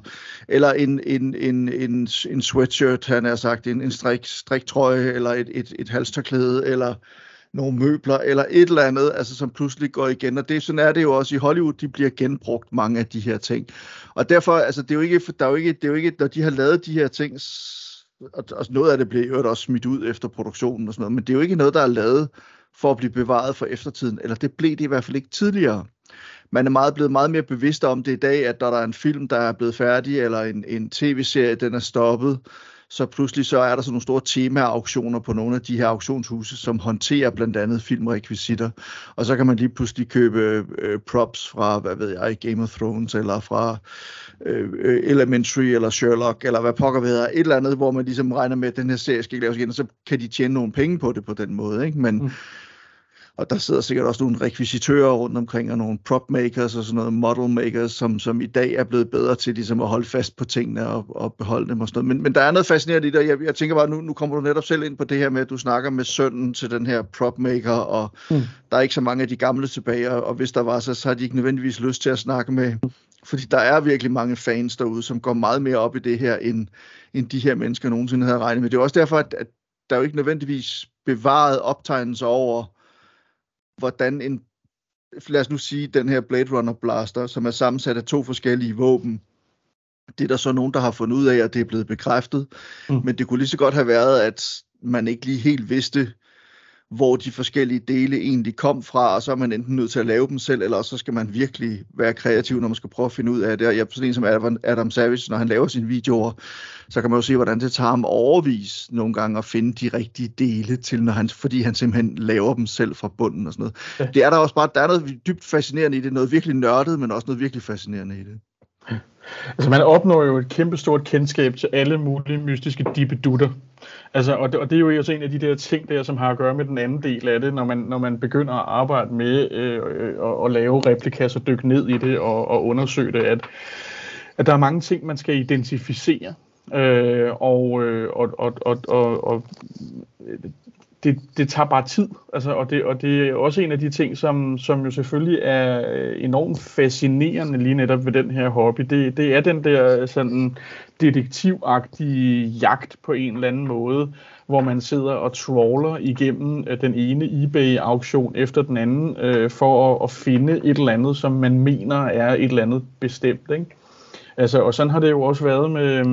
eller en, en, en, en, en sweatshirt, han har sagt, en, en strik, striktrøje, eller et, et, et halstørklæde, eller nogle møbler eller et eller andet, altså som pludselig går igen. Og det, sådan er det jo også i Hollywood, de bliver genbrugt mange af de her ting. Og derfor, altså det er jo ikke, der er jo ikke, det er jo ikke, når de har lavet de her ting, og, og noget af det blev jo også smidt ud efter produktionen og sådan noget, men det er jo ikke noget, der er lavet for at blive bevaret for eftertiden, eller det blev det i hvert fald ikke tidligere. Man er meget blevet meget mere bevidst om det i dag, at når der er en film, der er blevet færdig, eller en, en tv-serie, den er stoppet, så pludselig så er der sådan nogle store tema-auktioner på nogle af de her auktionshuse, som håndterer blandt andet filmrekvisitter. Og så kan man lige pludselig købe øh, props fra, hvad ved jeg, Game of Thrones, eller fra øh, Elementary, eller Sherlock, eller hvad pokker ved et eller andet, hvor man ligesom regner med, at den her serie skal laves igen, og så kan de tjene nogle penge på det på den måde. Ikke? Men, mm og der sidder sikkert også nogle rekvisitører rundt omkring, og nogle prop makers og sådan noget, model makers, som, som i dag er blevet bedre til ligesom at holde fast på tingene og, og beholde dem og sådan noget. Men, men der er noget fascinerende i det, jeg, jeg tænker bare, nu, nu kommer du netop selv ind på det her med, at du snakker med sønnen til den her prop maker, og mm. der er ikke så mange af de gamle tilbage, og hvis der var, så, så har de ikke nødvendigvis lyst til at snakke med, fordi der er virkelig mange fans derude, som går meget mere op i det her, end, end de her mennesker nogensinde havde regnet med. Det er også derfor, at, at der er jo ikke nødvendigvis bevaret optegnelser over, hvordan en, lad os nu sige, den her Blade Runner blaster, som er sammensat af to forskellige våben, det er der så nogen, der har fundet ud af, at det er blevet bekræftet. Mm. Men det kunne lige så godt have været, at man ikke lige helt vidste, hvor de forskellige dele egentlig kom fra, og så er man enten nødt til at lave dem selv, eller så skal man virkelig være kreativ, når man skal prøve at finde ud af det. Og jeg sådan en som Adam Savage, når han laver sine videoer, så kan man jo se, hvordan det tager ham overvis nogle gange at finde de rigtige dele til, når han, fordi han simpelthen laver dem selv fra bunden og sådan noget. Ja. Det er der også bare, der er noget dybt fascinerende i det, noget virkelig nørdet, men også noget virkelig fascinerende i det. Altså man opnår jo et kæmpestort kendskab til alle mulige mystiske dippedutter. Altså, og, det, og det er jo også en af de der ting der, som har at gøre med den anden del af det, når man, når man begynder at arbejde med øh, øh, at lave replikas og dykke ned i det og, og undersøge det, at, at der er mange ting, man skal identificere. Øh, og, øh, og, og, og, og, og det, det tager bare tid, altså, og, det, og det er også en af de ting, som, som jo selvfølgelig er øh, enormt fascinerende lige netop ved den her hobby. Det, det er den der øh, sådan detektivagtige jagt på en eller anden måde, hvor man sidder og trawler igennem øh, den ene eBay-auktion efter den anden, øh, for at, at finde et eller andet, som man mener er et eller andet bestemt. Ikke? Altså, og sådan har det jo også været med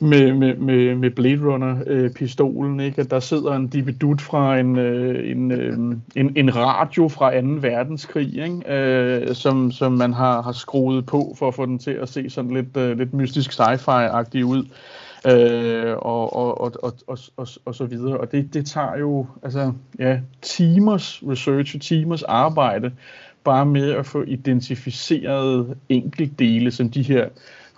med, med, med, med Blade Runner-pistolen, øh, ikke? at der sidder en dibidut fra en, øh, en, øh, en, en radio fra 2. verdenskrig, ikke? Øh, som, som man har, har skruet på for at få den til at se sådan lidt, øh, lidt mystisk sci-fi-agtig ud. Øh, og, og, og, og, og, og, og så videre. Og det, det tager jo altså, ja, timers research og timers arbejde bare med at få identificeret enkeltdele, som de her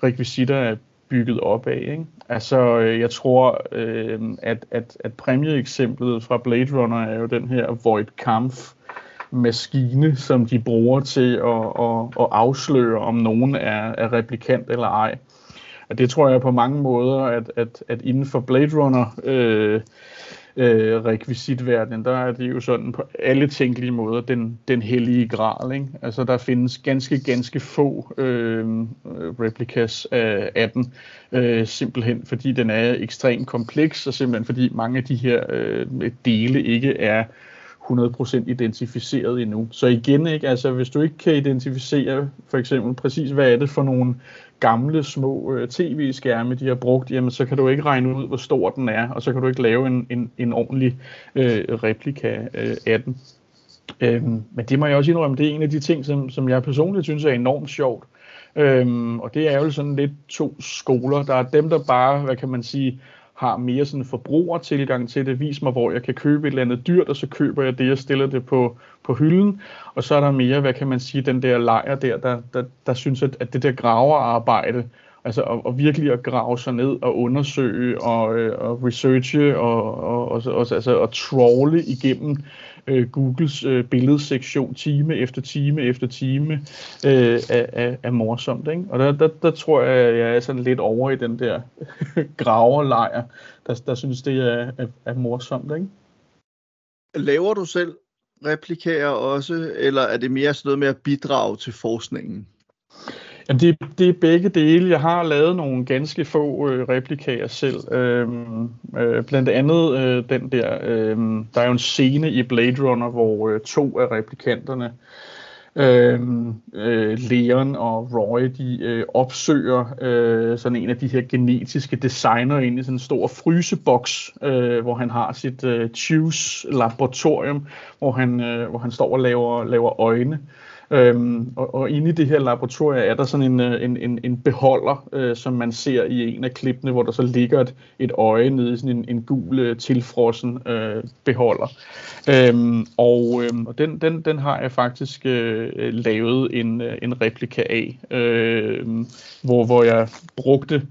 rekvisitter er bygget op af. Ikke? Altså, øh, jeg tror, øh, at, at, at præmieeksemplet fra Blade Runner er jo den her Void Kampf maskine, som de bruger til at, at, at afsløre, om nogen er, er replikant eller ej. Og det tror jeg på mange måder, at, at, at inden for Blade Runner øh, øh, rekvisitverdenen, der er det jo sådan på alle tænkelige måder den, den hellige gral. Ikke? Altså der findes ganske, ganske få øh, replikas af, af den, øh, simpelthen fordi den er ekstremt kompleks, og simpelthen fordi mange af de her øh, dele ikke er 100% identificeret endnu. Så igen, ikke, altså, hvis du ikke kan identificere for eksempel præcis, hvad er det for nogle gamle små øh, tv-skærme, de har brugt, jamen så kan du ikke regne ud, hvor stor den er, og så kan du ikke lave en, en, en ordentlig øh, replika øh, af den. Øhm, men det må jeg også indrømme, det er en af de ting, som, som jeg personligt synes er enormt sjovt. Øhm, og det er jo sådan lidt to skoler. Der er dem, der bare, hvad kan man sige, har mere sådan forbrugertilgang til det. Vis mig, hvor jeg kan købe et eller andet dyrt, og så køber jeg det og stiller det på, på hylden. Og så er der mere, hvad kan man sige, den der lejr der, der, der, der synes, at, at det der graverarbejde, altså at, at virkelig at grave sig ned og undersøge og, øh, og researche og, og, og, og altså og trawle igennem øh, Googles øh, billedsektion time efter time efter time øh, er, er, er morsomt. Ikke? Og der, der, der tror jeg, jeg er sådan lidt over i den der (laughs) graverlejr, der, der synes, det er, er, er morsomt. Ikke? Laver du selv replikerer også, eller er det mere sådan noget med at bidrage til forskningen? Jamen, det, det er begge dele. Jeg har lavet nogle ganske få øh, replikager selv. Øhm, øh, blandt andet øh, den der, øh, der er jo en scene i Blade Runner, hvor øh, to af replikanterne øh, øh, Leon og Roy, de øh, opsøger øh, sådan en af de her genetiske designer ind i sådan en stor fryseboks, øh, hvor han har sit øh, Choose laboratorium, hvor han, øh, hvor han står og laver, laver øjne. Øhm, og, og inde i det her laboratorium er der sådan en, øh, en, en, en beholder, øh, som man ser i en af klippene, hvor der så ligger et, et øje nede i sådan en, en gul øh, tilfrossen øh, beholder. Øhm, og øh, og den, den, den har jeg faktisk øh, lavet en, øh, en replika af, øh, hvor, hvor jeg brugte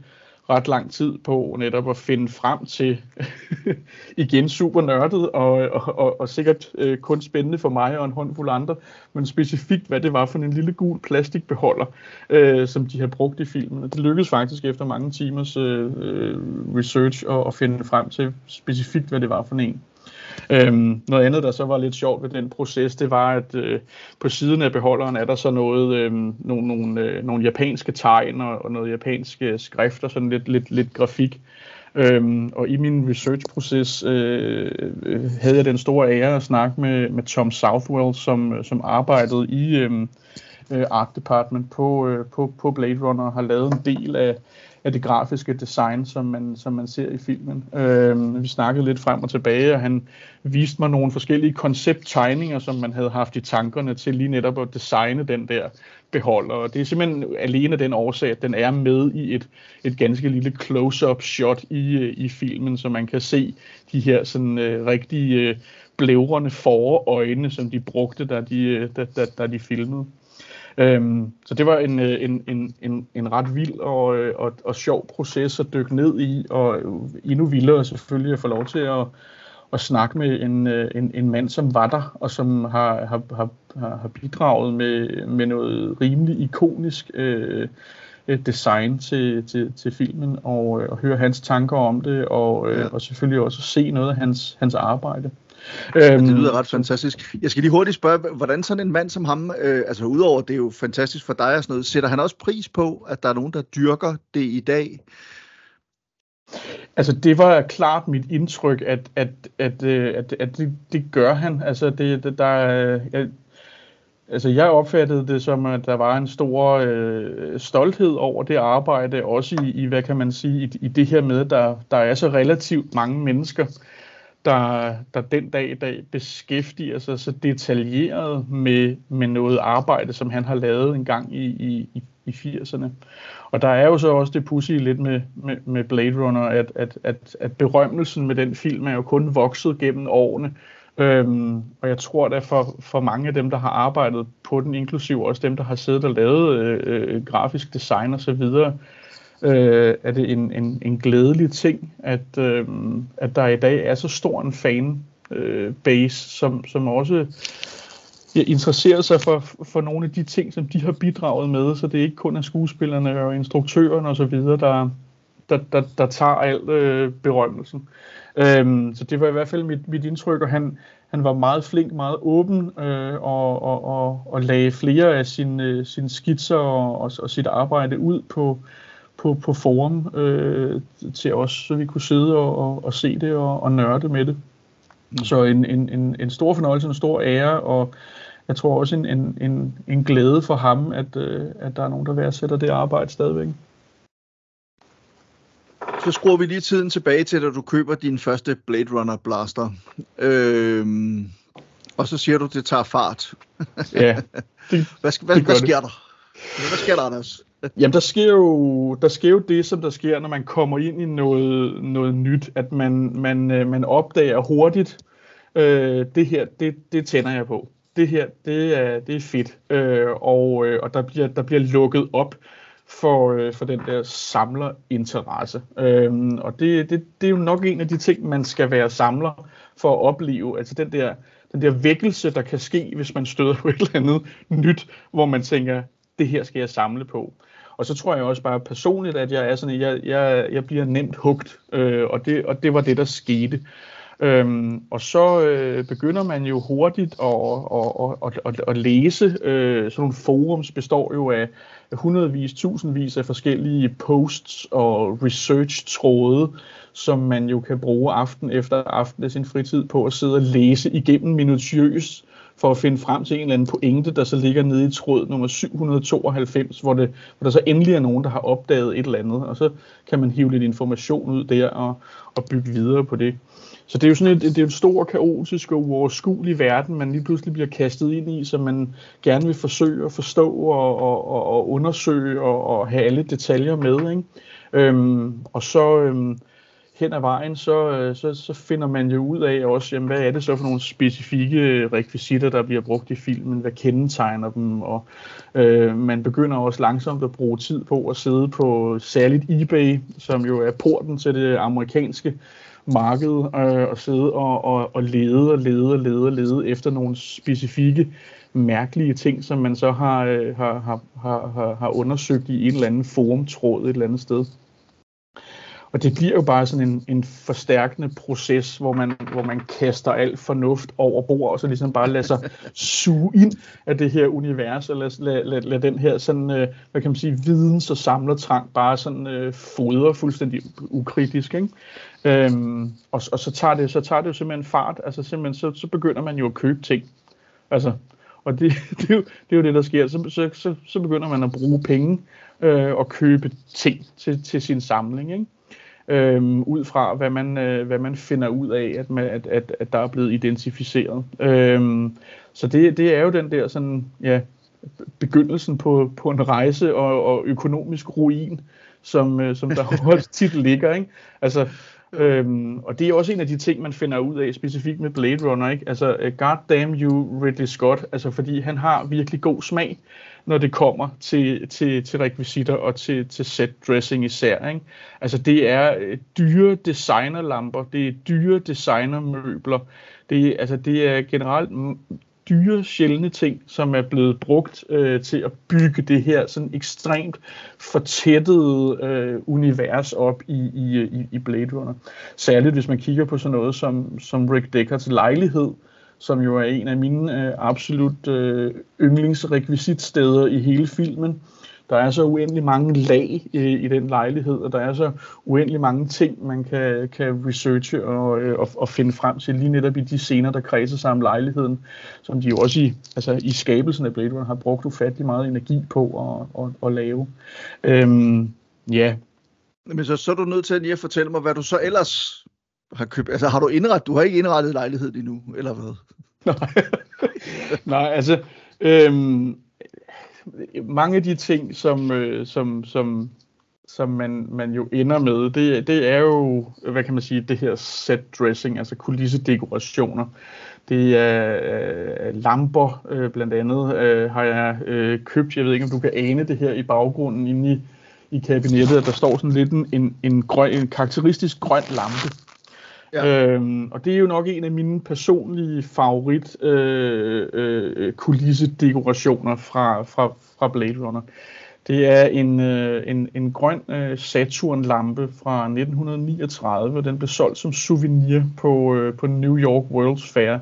ret lang tid på netop at finde frem til, (laughs) igen super nørdet, og, og, og, og sikkert øh, kun spændende for mig og en håndfuld andre, men specifikt, hvad det var for en lille gul plastikbeholder, øh, som de har brugt i filmen. Det lykkedes faktisk efter mange timers øh, øh, research at, at finde frem til specifikt, hvad det var for en. Øhm, noget andet, der så var lidt sjovt ved den proces, det var, at øh, på siden af beholderen er der så noget, øh, nogle, nogle, øh, nogle japanske tegn og, og noget japanske skrifter, sådan lidt, lidt, lidt grafik. Øhm, og i min research-proces øh, øh, havde jeg den store ære at snakke med, med Tom Southwell, som, øh, som arbejdede i øhm, øh Art Department på, øh, på, på Blade Runner og har lavet en del af, af det grafiske design, som man, som man ser i filmen. Øh, vi snakkede lidt frem og tilbage, og han viste mig nogle forskellige koncepttegninger, som man havde haft i tankerne til lige netop at designe den der beholder. Og det er simpelthen alene den årsag, at den er med i et, et ganske lille close-up shot i, i filmen, så man kan se de her sådan øh, rigtige øh, blævrende forøjne, som de brugte, da de, øh, da, da, da de filmede. Øhm, så det var en, øh, en, en, en, en ret vild og, øh, og, og sjov proces at dykke ned i, og endnu vildere selvfølgelig at få lov til at, at snakke med en, øh, en, en mand, som var der, og som har, har, har, har bidraget med, med noget rimelig ikonisk øh, design til, til, til filmen, og, og høre hans tanker om det, og, ja. og selvfølgelig også se noget af hans, hans arbejde. Øhm, det lyder ret fantastisk. Jeg skal lige hurtigt spørge, hvordan sådan en mand som ham, øh, altså udover det er jo fantastisk for dig og sådan noget, sætter han også pris på, at der er nogen, der dyrker det i dag? Altså det var klart mit indtryk, at, at, at, øh, at, at det, det gør han. Altså det, det der, jeg, altså jeg opfattede det som, at der var en stor øh, stolthed over det arbejde, også i, i hvad kan man sige, i, i det her med, at der, der er så relativt mange mennesker, der, der den dag i dag beskæftiger sig så detaljeret med, med noget arbejde, som han har lavet en gang i, i, i 80'erne. Og der er jo så også det pussy lidt med, med, med Blade Runner, at, at, at, at berømmelsen med den film er jo kun vokset gennem årene. Øhm, og jeg tror da for, for mange af dem, der har arbejdet på den, inklusive også dem, der har siddet og lavet øh, øh, grafisk design og så videre, øh, er det en, en, en glædelig ting, at, øh, at der i dag er så stor en fan øh, base, som, som også ja, interesserer sig for, for nogle af de ting, som de har bidraget med, så det er ikke kun af skuespillerne og instruktørerne osv., der, der, der, der tager alt øh, berømmelsen. Øhm, så det var i hvert fald mit, mit indtryk, og han, han var meget flink, meget åben, øh, og, og, og, og lagde flere af sine, øh, sine skitser og, og, og sit arbejde ud på, på, på forum øh, til os, så vi kunne sidde og, og, og se det og, og nørde med det. Mm. Så en, en, en, en stor fornøjelse, en stor ære, og jeg tror også en, en, en, en glæde for ham, at, øh, at der er nogen, der værdsætter det arbejde stadigvæk. Så skruer vi lige tiden tilbage til, da du køber din første Blade Runner Blaster. Øhm, og så siger du, at det tager fart. ja. (laughs) Det, hvad, hvad, det hvad sker det. der? Hvad sker der, Anders? Jamen, der sker, jo, der sker jo det, som der sker, når man kommer ind i noget, noget nyt, at man, man, øh, man opdager hurtigt, øh, det her, det, det tænder jeg på. Det her, det er, det er fedt. Øh, og øh, og der, bliver, der bliver lukket op for, øh, for den der samlerinteresse. Øh, og det, det, det er jo nok en af de ting, man skal være samler for at opleve. Altså den der, den der vækkelse, der kan ske, hvis man støder på et eller andet nyt, hvor man tænker, det her skal jeg samle på. Og så tror jeg også bare personligt, at jeg er sådan, jeg, jeg, jeg bliver nemt hugt, øh, og, det, og det var det, der skete. Øhm, og så øh, begynder man jo hurtigt at, at, at, at, at læse. Øh, sådan nogle forums består jo af hundredvis, tusindvis af forskellige posts og research-tråde, som man jo kan bruge aften efter aften af sin fritid på at sidde og læse igennem minutiøst for at finde frem til en eller anden pointe, der så ligger nede i tråd nummer 792, hvor, det, hvor der så endelig er nogen, der har opdaget et eller andet, og så kan man hive lidt information ud der og, og bygge videre på det. Så det er jo sådan et, det er en stor, kaotisk og uoverskuelig verden, man lige pludselig bliver kastet ind i, som man gerne vil forsøge at forstå og, og, og, og undersøge og, og have alle detaljer med. Ikke? Øhm, og så øhm, hen ad vejen, så, øh, så, så finder man jo ud af også, jamen, hvad er det så for nogle specifikke rekvisitter, der bliver brugt i filmen, hvad kendetegner dem, og øh, man begynder også langsomt at bruge tid på at sidde på særligt eBay, som jo er porten til det amerikanske marked, øh, og sidde og, og, og lede og lede og lede og lede efter nogle specifikke mærkelige ting, som man så har, øh, har, har, har, har undersøgt i en eller anden forumtråd et eller andet sted. Og det bliver jo bare sådan en, en forstærkende proces, hvor man, hvor man kaster alt fornuft over bord, og så ligesom bare lader sig suge ind af det her univers, og lad, lad, lad, lad den her sådan, øh, hvad kan man sige, videns- og samlertrang bare sådan øh, fodre fuldstændig ukritisk, ikke? Øhm, og, og så tager det så tager det jo simpelthen fart, altså simpelthen, så, så begynder man jo at købe ting. Altså, og det, (laughs) det, er jo, det er jo det, der sker. Så, så, så, så begynder man at bruge penge øh, og købe ting til, til sin samling, ikke? Øhm, ud fra, hvad man, øh, hvad man finder ud af, at, man, at, at, at der er blevet identificeret. Øhm, så det, det er jo den der sådan, ja, begyndelsen på, på en rejse og, og økonomisk ruin, som, øh, som der (laughs) også tit ligger. Ikke? Altså, Øhm, og det er også en af de ting, man finder ud af, specifikt med Blade Runner, ikke? Altså, uh, god damn you, Ridley Scott, altså fordi han har virkelig god smag, når det kommer til, til, til rekvisitter og til, til set dressing især, ikke? Altså, det er uh, dyre designerlamper, det er dyre designermøbler, det, altså, det er generelt dyre, sjældne ting, som er blevet brugt øh, til at bygge det her sådan ekstremt fortættede øh, univers op i, i, i Blade Runner. Særligt hvis man kigger på sådan noget som, som Rick Deckards lejlighed, som jo er en af mine øh, absolut øh, yndlingsrekvisitsteder i hele filmen. Der er så uendelig mange lag i, i den lejlighed, og der er så uendelig mange ting, man kan, kan researche og, øh, og, og finde frem til lige netop i de scener, der kredser sig om lejligheden, som de jo også i, altså i skabelsen af Blade Runner har brugt ufattelig meget energi på at, at, at lave. Øhm, ja. Men så, så er du nødt til lige at fortælle mig, hvad du så ellers har købt. Altså har du indrettet, du har ikke indrettet lejligheden endnu, eller hvad? (laughs) Nej, Nej altså, øhm, mange af de ting, som, øh, som, som, som man, man jo ender med, det, det er jo, hvad kan man sige, det her set dressing, altså kulissedekorationer. Det er øh, lamper, øh, blandt andet, øh, har jeg øh, købt. Jeg ved ikke, om du kan ane det her i baggrunden inde i, i kabinettet, at der står sådan lidt en, en, en, grøn, en karakteristisk grøn lampe. Ja. Øhm, og det er jo nok en af mine personlige favorit øh, øh, kulissedekorationer fra, fra, fra Blade Runner. Det er en, øh, en, en grøn øh, Saturn-lampe fra 1939, og den blev solgt som souvenir på, øh, på New York World's Fair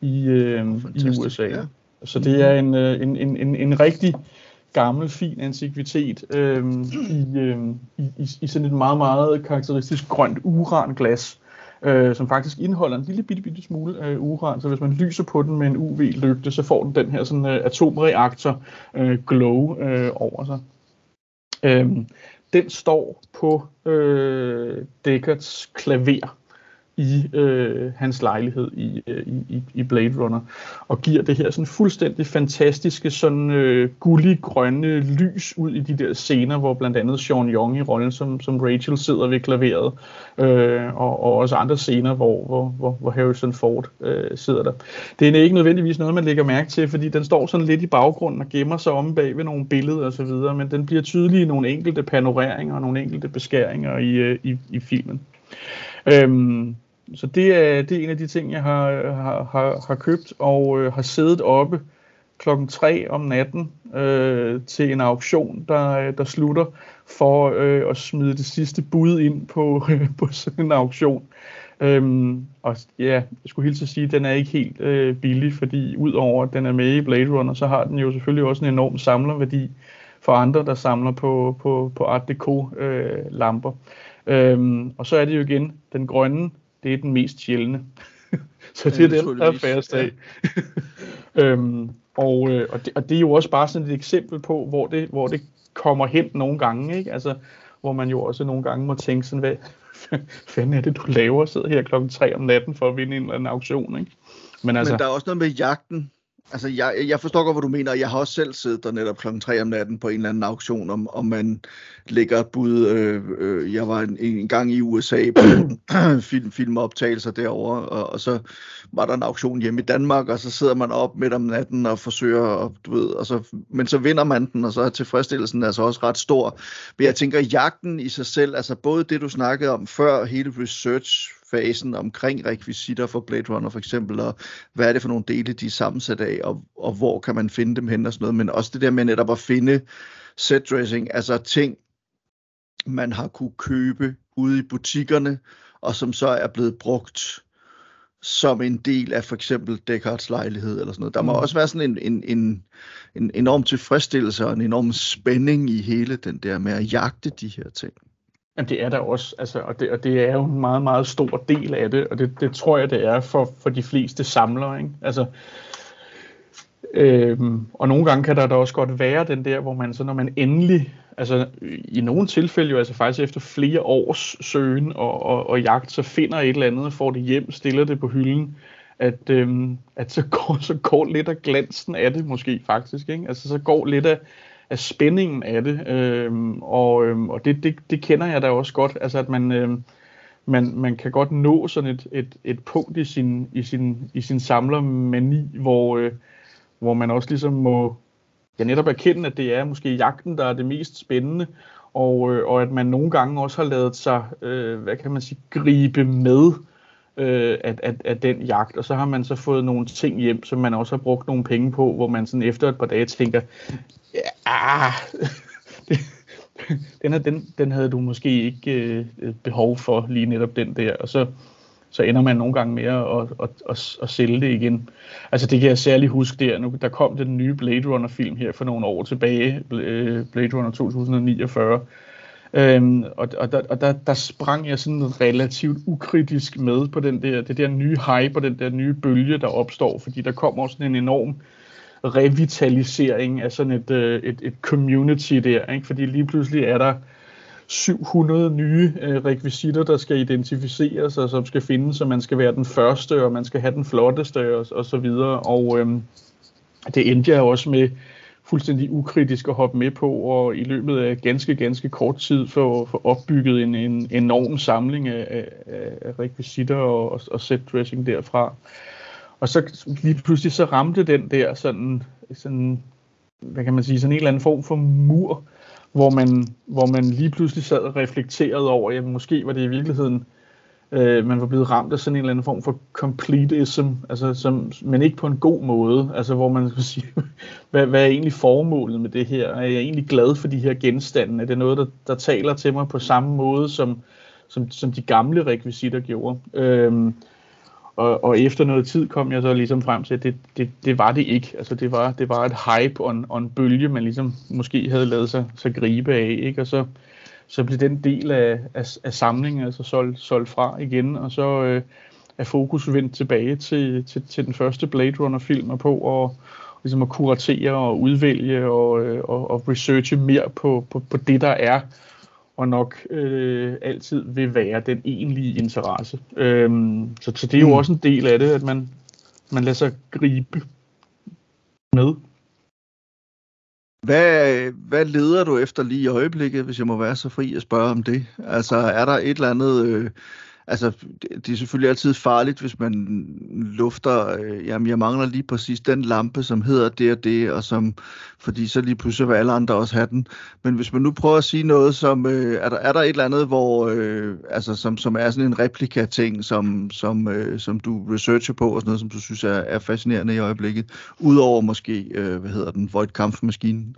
i, øh, i USA. Ja. Så det er en, øh, en, en, en, en rigtig gammel, fin antikvitet øh, i, øh, i, i, i sådan et meget, meget karakteristisk grønt uranglas øh, som faktisk indeholder en lille bitte, bitte smule øh, uran, så hvis man lyser på den med en UV-lygte, så får den den her sådan øh, atomreaktor øh, glow øh, over sig. Øh, den står på øh, Deckards klaver i øh, hans lejlighed i, øh, i, i Blade Runner, og giver det her sådan fuldstændig fantastiske, sådan øh, gullig-grønne lys ud i de der scener, hvor blandt andet Sean Young i rollen som, som Rachel sidder ved klaveret, øh, og, og også andre scener, hvor, hvor, hvor, hvor Harrison Ford øh, sidder der. Det er ikke nødvendigvis noget, man lægger mærke til, fordi den står sådan lidt i baggrunden og gemmer sig om bag ved nogle billeder osv., men den bliver tydelig i nogle enkelte panoreringer og nogle enkelte beskæringer i, øh, i, i filmen. Øhm, så det er, det er en af de ting, jeg har, har, har, har købt og øh, har siddet oppe klokken 3 om natten øh, til en auktion, der, der slutter for øh, at smide det sidste bud ind på, øh, på sådan en auktion. Øhm, og ja, jeg skulle helt at sige, at den er ikke helt øh, billig, fordi udover at den er med i Blade Runner, så har den jo selvfølgelig også en enorm samlerværdi for andre, der samler på, på, på Art Deco øh, lamper. Øhm, og så er det jo igen den grønne det er den mest sjældne. (laughs) så det er den, der er færrest af. (laughs) Øhm, og, øh, og, det, og det er jo også bare sådan et eksempel på, hvor det, hvor det kommer hen nogle gange, ikke? Altså, hvor man jo også nogle gange må tænke sådan, hvad (laughs) fanden er det, du laver? Sidder her klokken 3 om natten for at vinde en eller anden auktion, ikke? Men, altså, Men der er også noget med jagten. Altså, jeg, jeg forstår godt, hvad du mener. Jeg har også selv siddet der netop klokken 3 om natten på en eller anden auktion, om, om man lægger et bud. Øh, øh, jeg var en, en gang i USA på (clears throat) film, filmoptagelser derovre, og, og så var der en auktion hjemme i Danmark, og så sidder man op midt om natten og forsøger, og, du ved, og så, men så vinder man den, og så er tilfredsstillelsen altså også ret stor. Men jeg tænker, jagten i sig selv, altså både det, du snakkede om før, hele research fasen omkring rekvisitter for Blade Runner for eksempel, og hvad er det for nogle dele, de er sammensat af, og, og hvor kan man finde dem hen og sådan noget, men også det der med netop at finde set dressing, altså ting, man har kunne købe ude i butikkerne, og som så er blevet brugt som en del af for eksempel Descartes lejlighed eller sådan noget. Der må mm. også være sådan en, en, en, en enorm tilfredsstillelse og en enorm spænding i hele den der med at jagte de her ting. Jamen det er der også, altså, og, det, og det er jo en meget, meget stor del af det, og det, det tror jeg, det er for, for de fleste samlere. Ikke? Altså, øhm, og nogle gange kan der da også godt være den der, hvor man så når man endelig, altså i nogle tilfælde jo altså faktisk efter flere års søgen og, og, og jagt, så finder et eller andet, får det hjem, stiller det på hylden, at, øhm, at så, går, så går lidt af glansen af det måske faktisk. Ikke? Altså så går lidt af, af spændingen af det, Øh, og, øh, og det, det, det kender jeg da også godt, altså at man, Øh, man, man kan godt nå sådan et, et, et punkt i sin, i sin, i sin samlermani, hvor, øh, hvor man også ligesom må ja, netop erkende, at det er måske jagten, der er det mest spændende, og, øh, og at man nogle gange også har lavet sig, øh, hvad kan man sige, gribe med øh, af, af, af den jagt, og så har man så fået nogle ting hjem, som man også har brugt nogle penge på, hvor man sådan efter et par dage tænker, ja, ah, (laughs) den, her, den, den havde du måske ikke øh, behov for lige netop den der, og så, så ender man nogle gange med at, at, at, at sælge det igen. Altså det kan jeg særligt huske der, nu, der kom den nye Blade Runner film her for nogle år tilbage, øh, Blade Runner 2049, Øhm, og og, der, og der, der sprang jeg sådan relativt ukritisk med på den der, det der nye hype og den der nye bølge, der opstår, fordi der kommer sådan en enorm revitalisering af sådan et, øh, et, et community der, ikke? fordi lige pludselig er der 700 nye øh, rekvisitter, der skal identificeres og som skal findes, så man skal være den første, og man skal have den flotteste og, og så videre. Og øhm, det endte jeg også med fuldstændig ukritisk at hoppe med på, og i løbet af ganske, ganske kort tid få, få opbygget en, en enorm samling af, af, af rekvisitter og, og, og set dressing derfra. Og så lige pludselig så ramte den der sådan, sådan, hvad kan man sige, sådan en eller anden form for mur, hvor man, hvor man lige pludselig sad og reflekterede over, at måske var det i virkeligheden øh, øh, man var blevet ramt af sådan en eller anden form for completism, altså som, men ikke på en god måde, altså hvor man skal sige, (laughs) hvad, hvad er egentlig formålet med det her? Er jeg egentlig glad for de her genstande? Er det noget, der, der taler til mig på samme måde, som, som, som de gamle rekvisitter gjorde? Øhm, og, og efter noget tid kom jeg så ligesom frem til, at det, det, det var det ikke. Altså det var, det var et hype og en, og en bølge, man ligesom måske havde lavet sig, sig gribe af, ikke? Og så, så blev den del af, af, af samlingen altså solgt, solgt fra igen, og så øh, er fokus vendt tilbage til, til, til den første Blade Runner-film og på at, ligesom at kuratere og udvælge og, øh, og, og researche mere på, på, på det, der er, og nok øh, altid vil være den egentlige interesse. Øhm, så, så det er jo mm. også en del af det, at man, man lader sig gribe med. Hvad, hvad leder du efter lige i øjeblikket, hvis jeg må være så fri at spørge om det? Altså, er der et eller andet... Øh, altså, det, er selvfølgelig altid farligt, hvis man lufter, øh, jamen, jeg mangler lige præcis den lampe, som hedder det og det, og som, fordi så lige pludselig vil alle andre også have den. Men hvis man nu prøver at sige noget, som, øh, er, der, er der et eller andet, hvor, øh, altså, som, som er sådan en replika-ting, som, som, øh, som du researcher på, og sådan noget, som du synes er, er fascinerende i øjeblikket, udover måske, øh, hvad hedder den, Void Kampfmaskinen?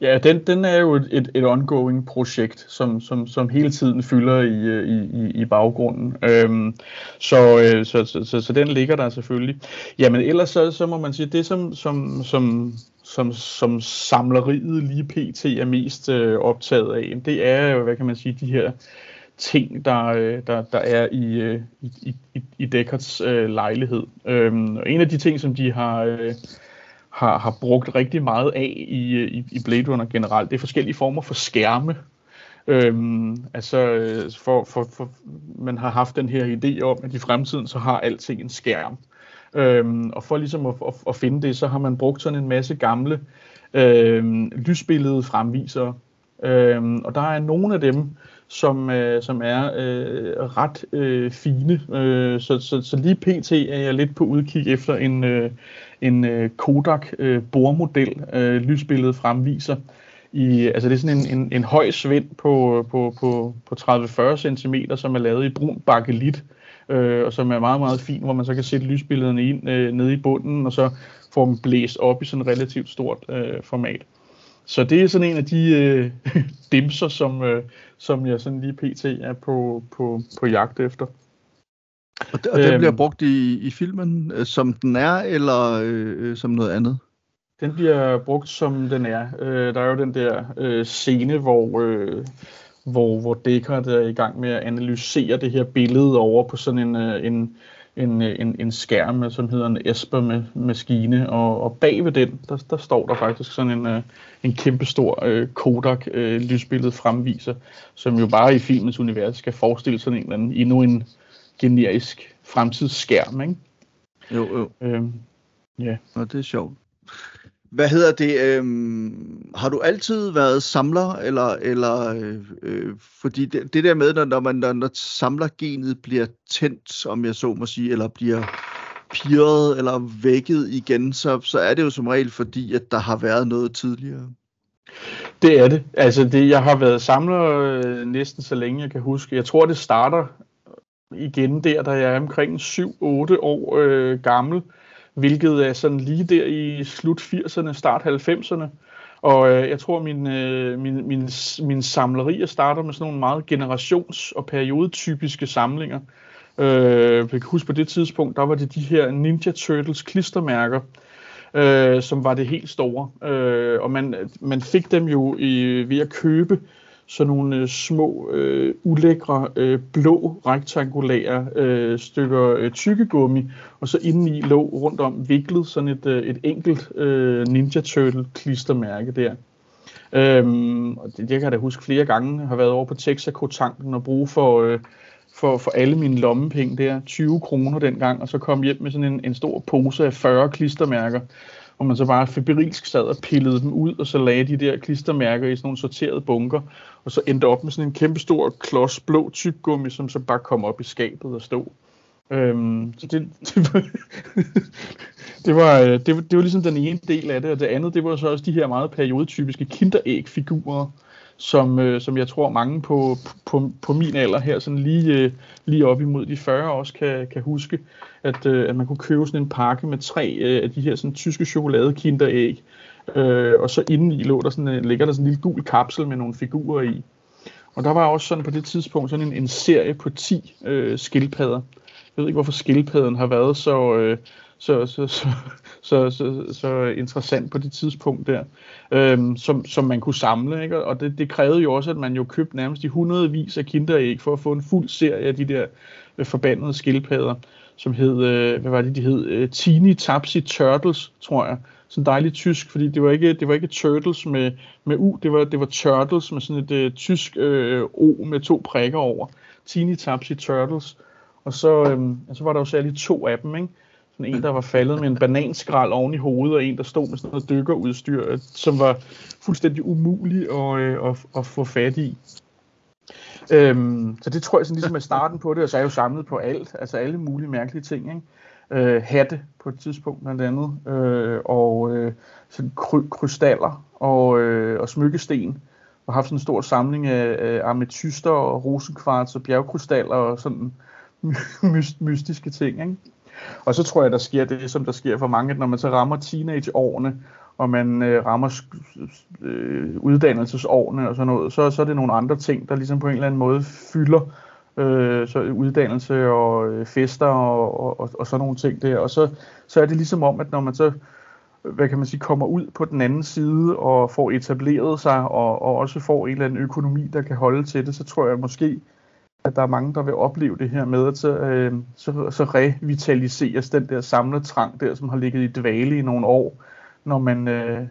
Ja, den, den er jo et, et, et ongoing projekt, som, som, som hele tiden fylder øh, i, i, i baggrunden. Øhm, så, øh, så, så, så, så den ligger der selvfølgelig. Jamen ellers så, så må man sige, det som, som, som, som, som samleriet lige pt. er mest øh, optaget af, det er jo, hvad kan man sige, de her ting, der, øh, der, der er i, øh, i, i, i Deckards øh, lejlighed. Øhm, og en af de ting, som de har, øh, har, har brugt rigtig meget af i, øh, i, i Blade Runner generelt, det er forskellige former for skærme. Øhm, altså, øh, for, for, for, man har haft den her idé om, at i fremtiden så har alting en skærm. Øhm, og for ligesom at, at, at finde det, så har man brugt sådan en masse gamle øhm, lysbillede fremvisere. Øhm, og der er nogle af dem, som, øh, som er øh, ret øh, fine. Øh, så, så, så lige pt. er jeg lidt på udkig efter en, øh, en øh, Kodak øh, boremodel øh, lysbilledet fremviser. I, altså det er sådan en, en, en høj svind på, på, på, på 30-40 cm, som er lavet i brun bakelit, øh, og som er meget, meget fin, hvor man så kan sætte lysbillederne ind øh, nede i bunden, og så får dem blæst op i sådan et relativt stort øh, format. Så det er sådan en af de øh, (laughs) dimser, som, øh, som jeg sådan lige pt. er på, på, på jagt efter. Og, og den øhm, bliver brugt i, i filmen, øh, som den er, eller øh, som noget andet? Den bliver brugt, som den er. Øh, der er jo den der øh, scene, hvor, øh, hvor, hvor Deckard er i gang med at analysere det her billede over på sådan en, øh, en, en, en, en skærm, som hedder en Esper-maskine, og, og bag ved den, der, der står der faktisk sådan en, øh, en kæmpestor øh, Kodak øh, lysbillede fremviser, som jo bare i filmens univers skal forestille sådan en eller anden, endnu en generisk fremtidsskærm, ikke? Jo, jo. Øhm, ja. Og det er sjovt. Hvad hedder det? Øhm, har du altid været samler, eller, eller øh, øh, fordi det, det der med, når, når man når, når samler genet bliver tændt, om jeg så må sige, eller bliver pirret eller vækket igen, så, så er det jo som regel fordi, at der har været noget tidligere. Det er det. Altså, det, jeg har været samler øh, næsten så længe jeg kan huske. Jeg tror, det starter igen der, da jeg er omkring 7-8 år øh, gammel hvilket er sådan lige der i slut 80'erne, start 90'erne. Og øh, jeg tror, min, øh, min, min, min samlerier starter med sådan nogle meget generations- og periodetypiske samlinger. Øh, jeg kan huske på det tidspunkt, der var det de her Ninja Turtles klistermærker, øh, som var det helt store. Øh, og man, man fik dem jo i, ved at købe sådan nogle øh, små, øh, ulækre, øh, blå, rektangulære øh, stykker øh, tykkegummi, og så indeni lå rundt om viklet sådan et, øh, et enkelt øh, Ninja Turtle klistermærke der. Øhm, og det, jeg kan da huske flere gange, har været over på Texaco-tanken og bruge for, øh, for, for alle mine lommepenge der, 20 kroner dengang, og så kom hjem med sådan en, en stor pose af 40 klistermærker hvor man så bare febrilsk sad og pillede dem ud, og så lagde de der klistermærker i sådan nogle sorterede bunker, og så endte op med sådan en kæmpe stor klods blå tyggegummi, som så bare kom op i skabet og stod. Øhm, så det, (laughs) det, var, det, var, øh, det, var, det var ligesom den ene del af det, og det andet, det var så også de her meget periodetypiske kinderæg-figurer, som, øh, som jeg tror mange på, på, på min alder her, sådan lige, øh, lige op imod de 40 også kan, kan huske, at, øh, at man kunne købe sådan en pakke med tre øh, af de her sådan, tyske chokoladekinderæg, øh, og så indeni lå der sådan, øh, ligger der sådan en lille gul kapsel med nogle figurer i. Og der var også sådan på det tidspunkt sådan en, en serie på 10 øh, skildpadder. Jeg ved ikke, hvorfor skildpadden har været så, øh, så, så, så, så, så, så interessant på det tidspunkt der, øhm, som, som man kunne samle. Ikke? Og det, det krævede jo også, at man jo købte nærmest i hundredvis af kinderæg for at få en fuld serie af de der øh, forbandede skildpadder, som hed, øh, hvad var det, de hed? Øh, Teeny Tapsi Turtles, tror jeg. Sådan dejligt tysk, fordi det var ikke, det var ikke turtles med, med U, det var, det var turtles med sådan et øh, tysk øh, O med to prikker over. Teeny Tapsi Turtles. Og så, øh, så var der jo særligt to af dem, ikke? Sådan en, der var faldet med en bananskrald oven i hovedet, og en, der stod med sådan noget dykkerudstyr, øh, som var fuldstændig umulig at, øh, at, at få fat i. Øhm, så det tror jeg sådan ligesom er starten på det, og så er jeg jo samlet på alt, altså alle mulige mærkelige ting. Ikke? Øh, hatte på et tidspunkt blandt andet, øh, og øh, sådan kry- krystaller og, øh, og smykkesten, og haft sådan en stor samling af, af ametyster og rosenkvarts og bjergkrystaller og sådan mystiske ting. Ikke? Og så tror jeg, der sker det, som der sker for mange, at når man så rammer teenageårene, og man øh, rammer øh, uddannelsesårene og sådan noget, så, så er det nogle andre ting, der ligesom på en eller anden måde fylder øh, så uddannelse og øh, fester og, og, og, og sådan nogle ting der. Og så, så er det ligesom om, at når man så hvad kan man sige, kommer ud på den anden side og får etableret sig og, og også får en eller anden økonomi, der kan holde til det, så tror jeg måske, at der er mange, der vil opleve det her med, at så, øh, så, så revitaliseres den der samletrang der, som har ligget i dvale i nogle år, når man, øh,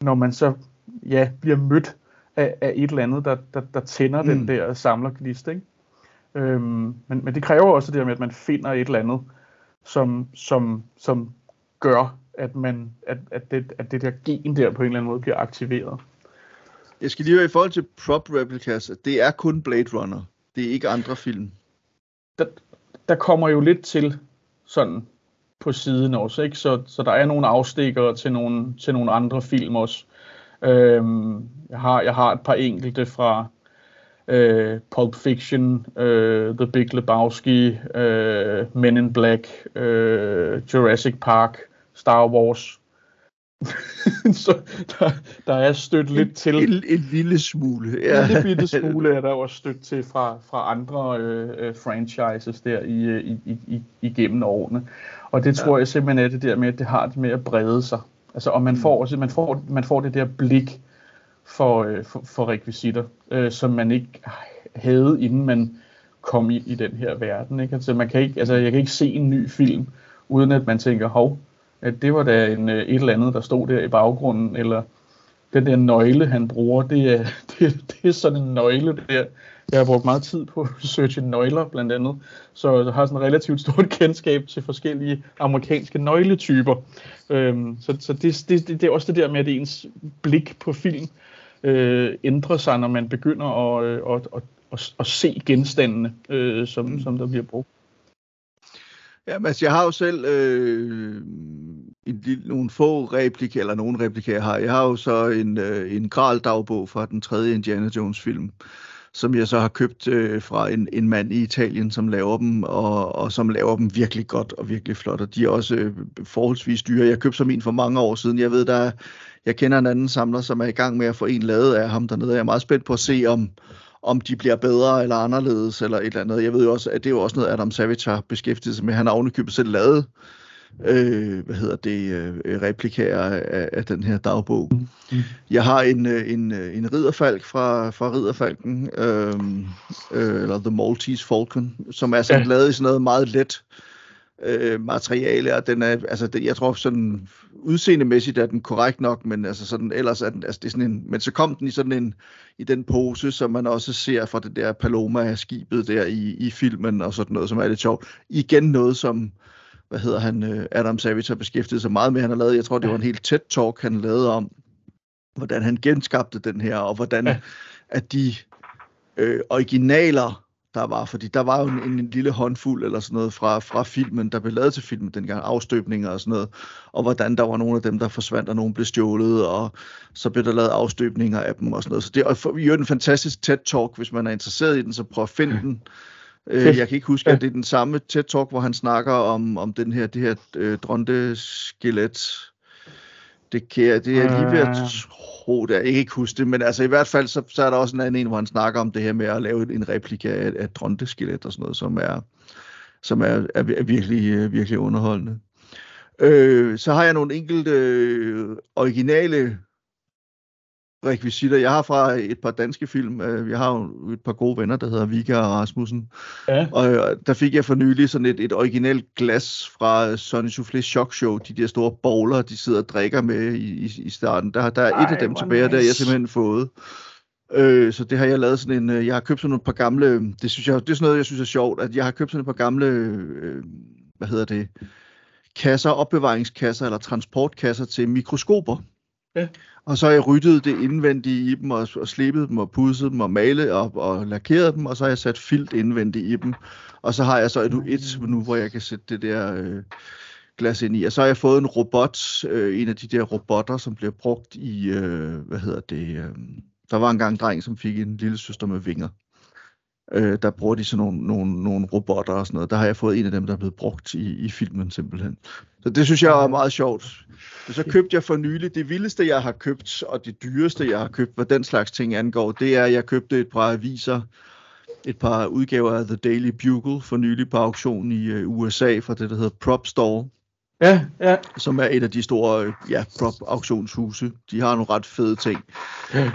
når man så ja, bliver mødt af, af et eller andet, der, der, der tænder mm. den der samlerglist. Ikke? Øhm, men, men det kræver også det der med, at man finder et eller andet, som, som, som gør, at, man, at, at, det, at det der gen der på en eller anden måde bliver aktiveret. Jeg skal lige høre i forhold til prop replicas, det er kun Blade Runner. Det er ikke andre film. Der, der kommer jo lidt til sådan på siden også, ikke? Så, så der er nogle afstikker til nogle, til nogle andre film også. Øhm, jeg, har, jeg har et par enkelte fra øh, Pulp Fiction, øh, The Big Lebowski, øh, Men in Black, øh, Jurassic Park, Star Wars. (laughs) så der, der er stødt lidt til. En, en lille smule. Ja. En lille (laughs) smule er der også stødt til fra, fra andre øh, øh, franchises der i, øh, i, i, i, igennem årene. Og det tror ja. jeg simpelthen er det der med, at det har det med at brede sig. Altså, og man mm. får også, man får, man får det der blik for, øh, for, for rekvisitter, øh, som man ikke havde, inden man kom ind i den her verden. Ikke? Altså, man kan ikke, altså, jeg kan ikke se en ny film, uden at man tænker, hov, at det var da en, øh, et eller andet, der stod der i baggrunden, eller den der nøgle, han bruger, det er, (laughs) det, det er sådan en nøgle der. Jeg har brugt meget tid på at researche nøgler, blandt andet, så jeg har sådan relativt stort (laughs) kendskab til forskellige amerikanske nøgletyper. Øhm, så så det, det, det er også det der med, at ens blik på film øh, ændrer sig, når man begynder at, øh, at, at, at, at se genstandene, øh, som, mm. som der bliver brugt. Ja, men altså, jeg har jo selv øh, en, nogle få replikker, eller nogle replikker, jeg har. Jeg har jo så en, øh, en Gral-dagbog fra den tredje Indiana Jones-film, som jeg så har købt øh, fra en, en mand i Italien, som laver dem, og, og som laver dem virkelig godt og virkelig flot. Og de er også øh, forholdsvis dyre. Jeg købte som en for mange år siden. Jeg ved, der jeg kender en anden samler, som er i gang med at få en lavet af ham dernede. Jeg er meget spændt på at se, om, om de bliver bedre eller anderledes, eller et eller andet. Jeg ved jo også, at det er jo også noget, Adam Savage har beskæftiget sig med. Han har ovenikøbet selv lavet øh, hvad hedder det, øh, replikager af, af den her dagbog. Mm. Jeg har en, øh, en, øh, en ridderfalk fra, fra Ridderfalken, øh, øh, eller The Maltese Falcon, som er sådan ja. lavet i sådan noget meget let øh, materiale, og den er, altså, det, jeg tror sådan, udseendemæssigt er den korrekt nok, men altså sådan, ellers er den, altså det er sådan en, men så kom den i sådan en, i den pose, som man også ser fra det der Paloma-skibet der i, i filmen, og sådan noget, som er lidt sjovt. Igen noget, som, hvad hedder han, øh, Adam Savage har beskæftiget sig meget med, han har lavet, jeg tror, det var en helt tæt talk han lavede om, hvordan han genskabte den her, og hvordan ja. at de øh, originaler, der var, fordi der var jo en, en lille håndfuld eller sådan noget fra, fra filmen, der blev lavet til filmen dengang, afstøbninger og sådan noget, og hvordan der var nogle af dem, der forsvandt, og nogen blev stjålet, og så blev der lavet afstøbninger af dem og sådan noget. Så det er jo en fantastisk TED-talk, hvis man er interesseret i den, så prøv at finde den. Øh, jeg kan ikke huske, at det er den samme TED-talk, hvor han snakker om, om den her, det her øh, dronte-skelet. Det, kan jeg, det er lige ved at tro det. Jeg kan ikke huske det, men altså i hvert fald, så, så er der også en anden en, hvor han snakker om det her med at lave en replika af, af dronte-skelet og sådan noget, som er, som er, er, er virkelig, øh, virkelig underholdende. Øh, så har jeg nogle enkelte øh, originale rekvisitter. Jeg har fra et par danske film. Øh, jeg har jo et par gode venner, der hedder Vika og Rasmussen. Ja. Og øh, der fik jeg for nylig sådan et, et originalt glas fra Sonny Soufflé Shock Show. De der store bowler, de sidder og drikker med i, i, starten. Der, der er Ej, et af dem tilbage, nice. der jeg simpelthen fået. Øh, så det har jeg lavet sådan en, øh, jeg har købt sådan et par gamle, det synes jeg, det er sådan noget, jeg synes er sjovt, at jeg har købt sådan et par gamle, øh, hvad hedder det, kasser, opbevaringskasser eller transportkasser til mikroskoper. Ja. Og så har jeg ryddet det indvendige i dem, og, og slebet dem, og pudset dem, og malet og, og lakeret dem, og så har jeg sat filt indvendigt i dem. Og så har jeg så et, et nu, hvor jeg kan sætte det der øh, glas ind i. Og så har jeg fået en robot, øh, en af de der robotter, som bliver brugt i, øh, hvad hedder det, øh, der var engang en dreng, som fik en lille søster med vinger. Øh, der bruger de sådan nogle, nogle, nogle robotter og sådan noget. Der har jeg fået en af dem, der er blevet brugt i, i filmen simpelthen. Så det synes jeg er meget sjovt. Og så købte jeg for nylig, det vildeste jeg har købt, og det dyreste jeg har købt, hvad den slags ting angår, det er, at jeg købte et par aviser, et par udgaver af The Daily Bugle for nylig på auktion i øh, USA fra det, der hedder Prop Store. Ja, ja. Som er et af de store ja, prop auktionshuse. De har nogle ret fede ting. Ja.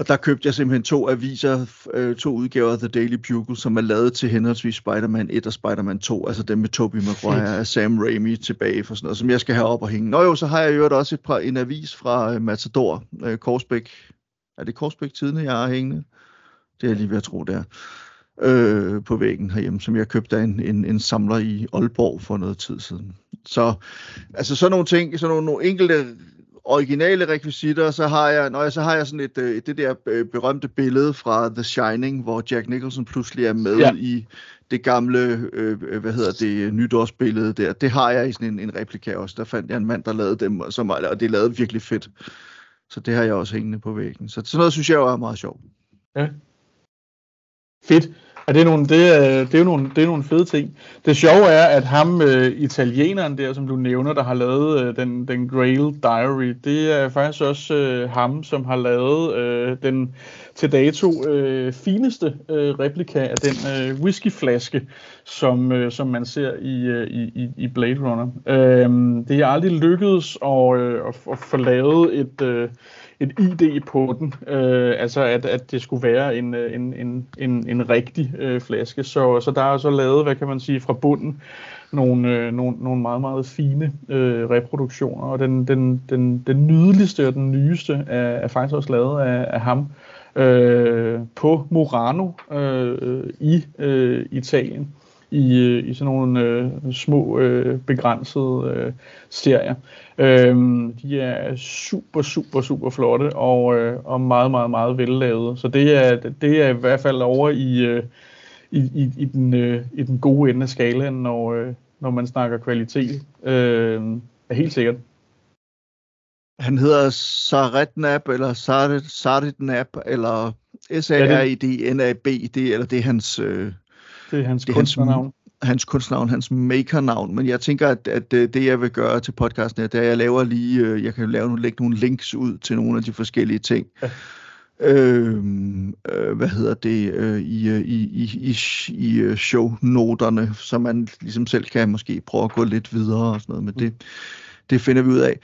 Og der købte jeg simpelthen to aviser, øh, to udgaver af The Daily Bugle, som er lavet til henholdsvis Spider-Man 1 og Spider-Man 2, altså dem med Tobey Maguire og Sam Raimi tilbage for sådan noget, som jeg skal have op og hænge. Nå jo, så har jeg jo også et par, en avis fra uh, Matador, uh, Korsbæk. Er det Korsbæk Tidene, jeg har hængende? Det er jeg lige ved at tro, det er. Øh, på væggen herhjemme, som jeg købte af en, en, en samler i Aalborg for noget tid siden. Så altså sådan nogle ting, sådan nogle, nogle enkelte originale rekvisitter, så har jeg, når jeg, så har jeg sådan et, øh, det der øh, berømte billede fra The Shining, hvor Jack Nicholson pludselig er med ja. i det gamle, øh, øh, hvad hedder det, nytårsbillede der. Det har jeg i sådan en, en replika også. Der fandt jeg en mand, der lavede dem, som, og det lavede virkelig fedt. Så det har jeg også hængende på væggen. Så sådan noget synes jeg jo er meget sjovt. Ja. Fedt. Og det, er nogle, det, er, det, er nogle, det er nogle fede ting. Det sjove er, at ham, øh, italieneren der, som du nævner, der har lavet øh, den, den Grail Diary, det er faktisk også øh, ham, som har lavet øh, den til dato øh, fineste øh, replika af den øh, whiskyflaske, som, øh, som man ser i, øh, i, i Blade Runner. Øh, det er aldrig lykkedes at, øh, at, at få lavet et... Øh, et ID på den, øh, altså at, at det skulle være en, øh, en, en, en, en rigtig øh, flaske. Så, så der er så lavet, hvad kan man sige, fra bunden nogle, øh, nogle, nogle meget, meget fine øh, reproduktioner, og den, den, den, den nydeligste og den nyeste er, er faktisk også lavet af, af ham øh, på Murano øh, øh i øh, Italien i, øh, i sådan nogle øh, små øh, begrænsede øh, serier. Øhm, de er super, super, super flotte og, øh, og meget, meget, meget vellavet. Så det er, det er i hvert fald over i, øh, i, i, i, den, øh, i den gode ende af skalaen, når, øh, når man snakker kvalitet. Øh, er helt sikkert. Han hedder Saretnap, eller Saretnap, eller S-A-R-I-D-N-A-B, det, eller det er hans... Øh, det er hans det er kunstnernavn. Hans, hans kunstnavn, hans makernavn, men jeg tænker, at, at øh, det jeg vil gøre til podcasten, er, at jeg laver lige, øh, jeg kan lave nogle, lægge nogle links ud til nogle af de forskellige ting. Ja. Øh, øh, hvad hedder det, øh, i, øh, i, i, i, i shownoterne, så man ligesom selv kan måske prøve at gå lidt videre og sådan noget, men det, det finder vi ud af.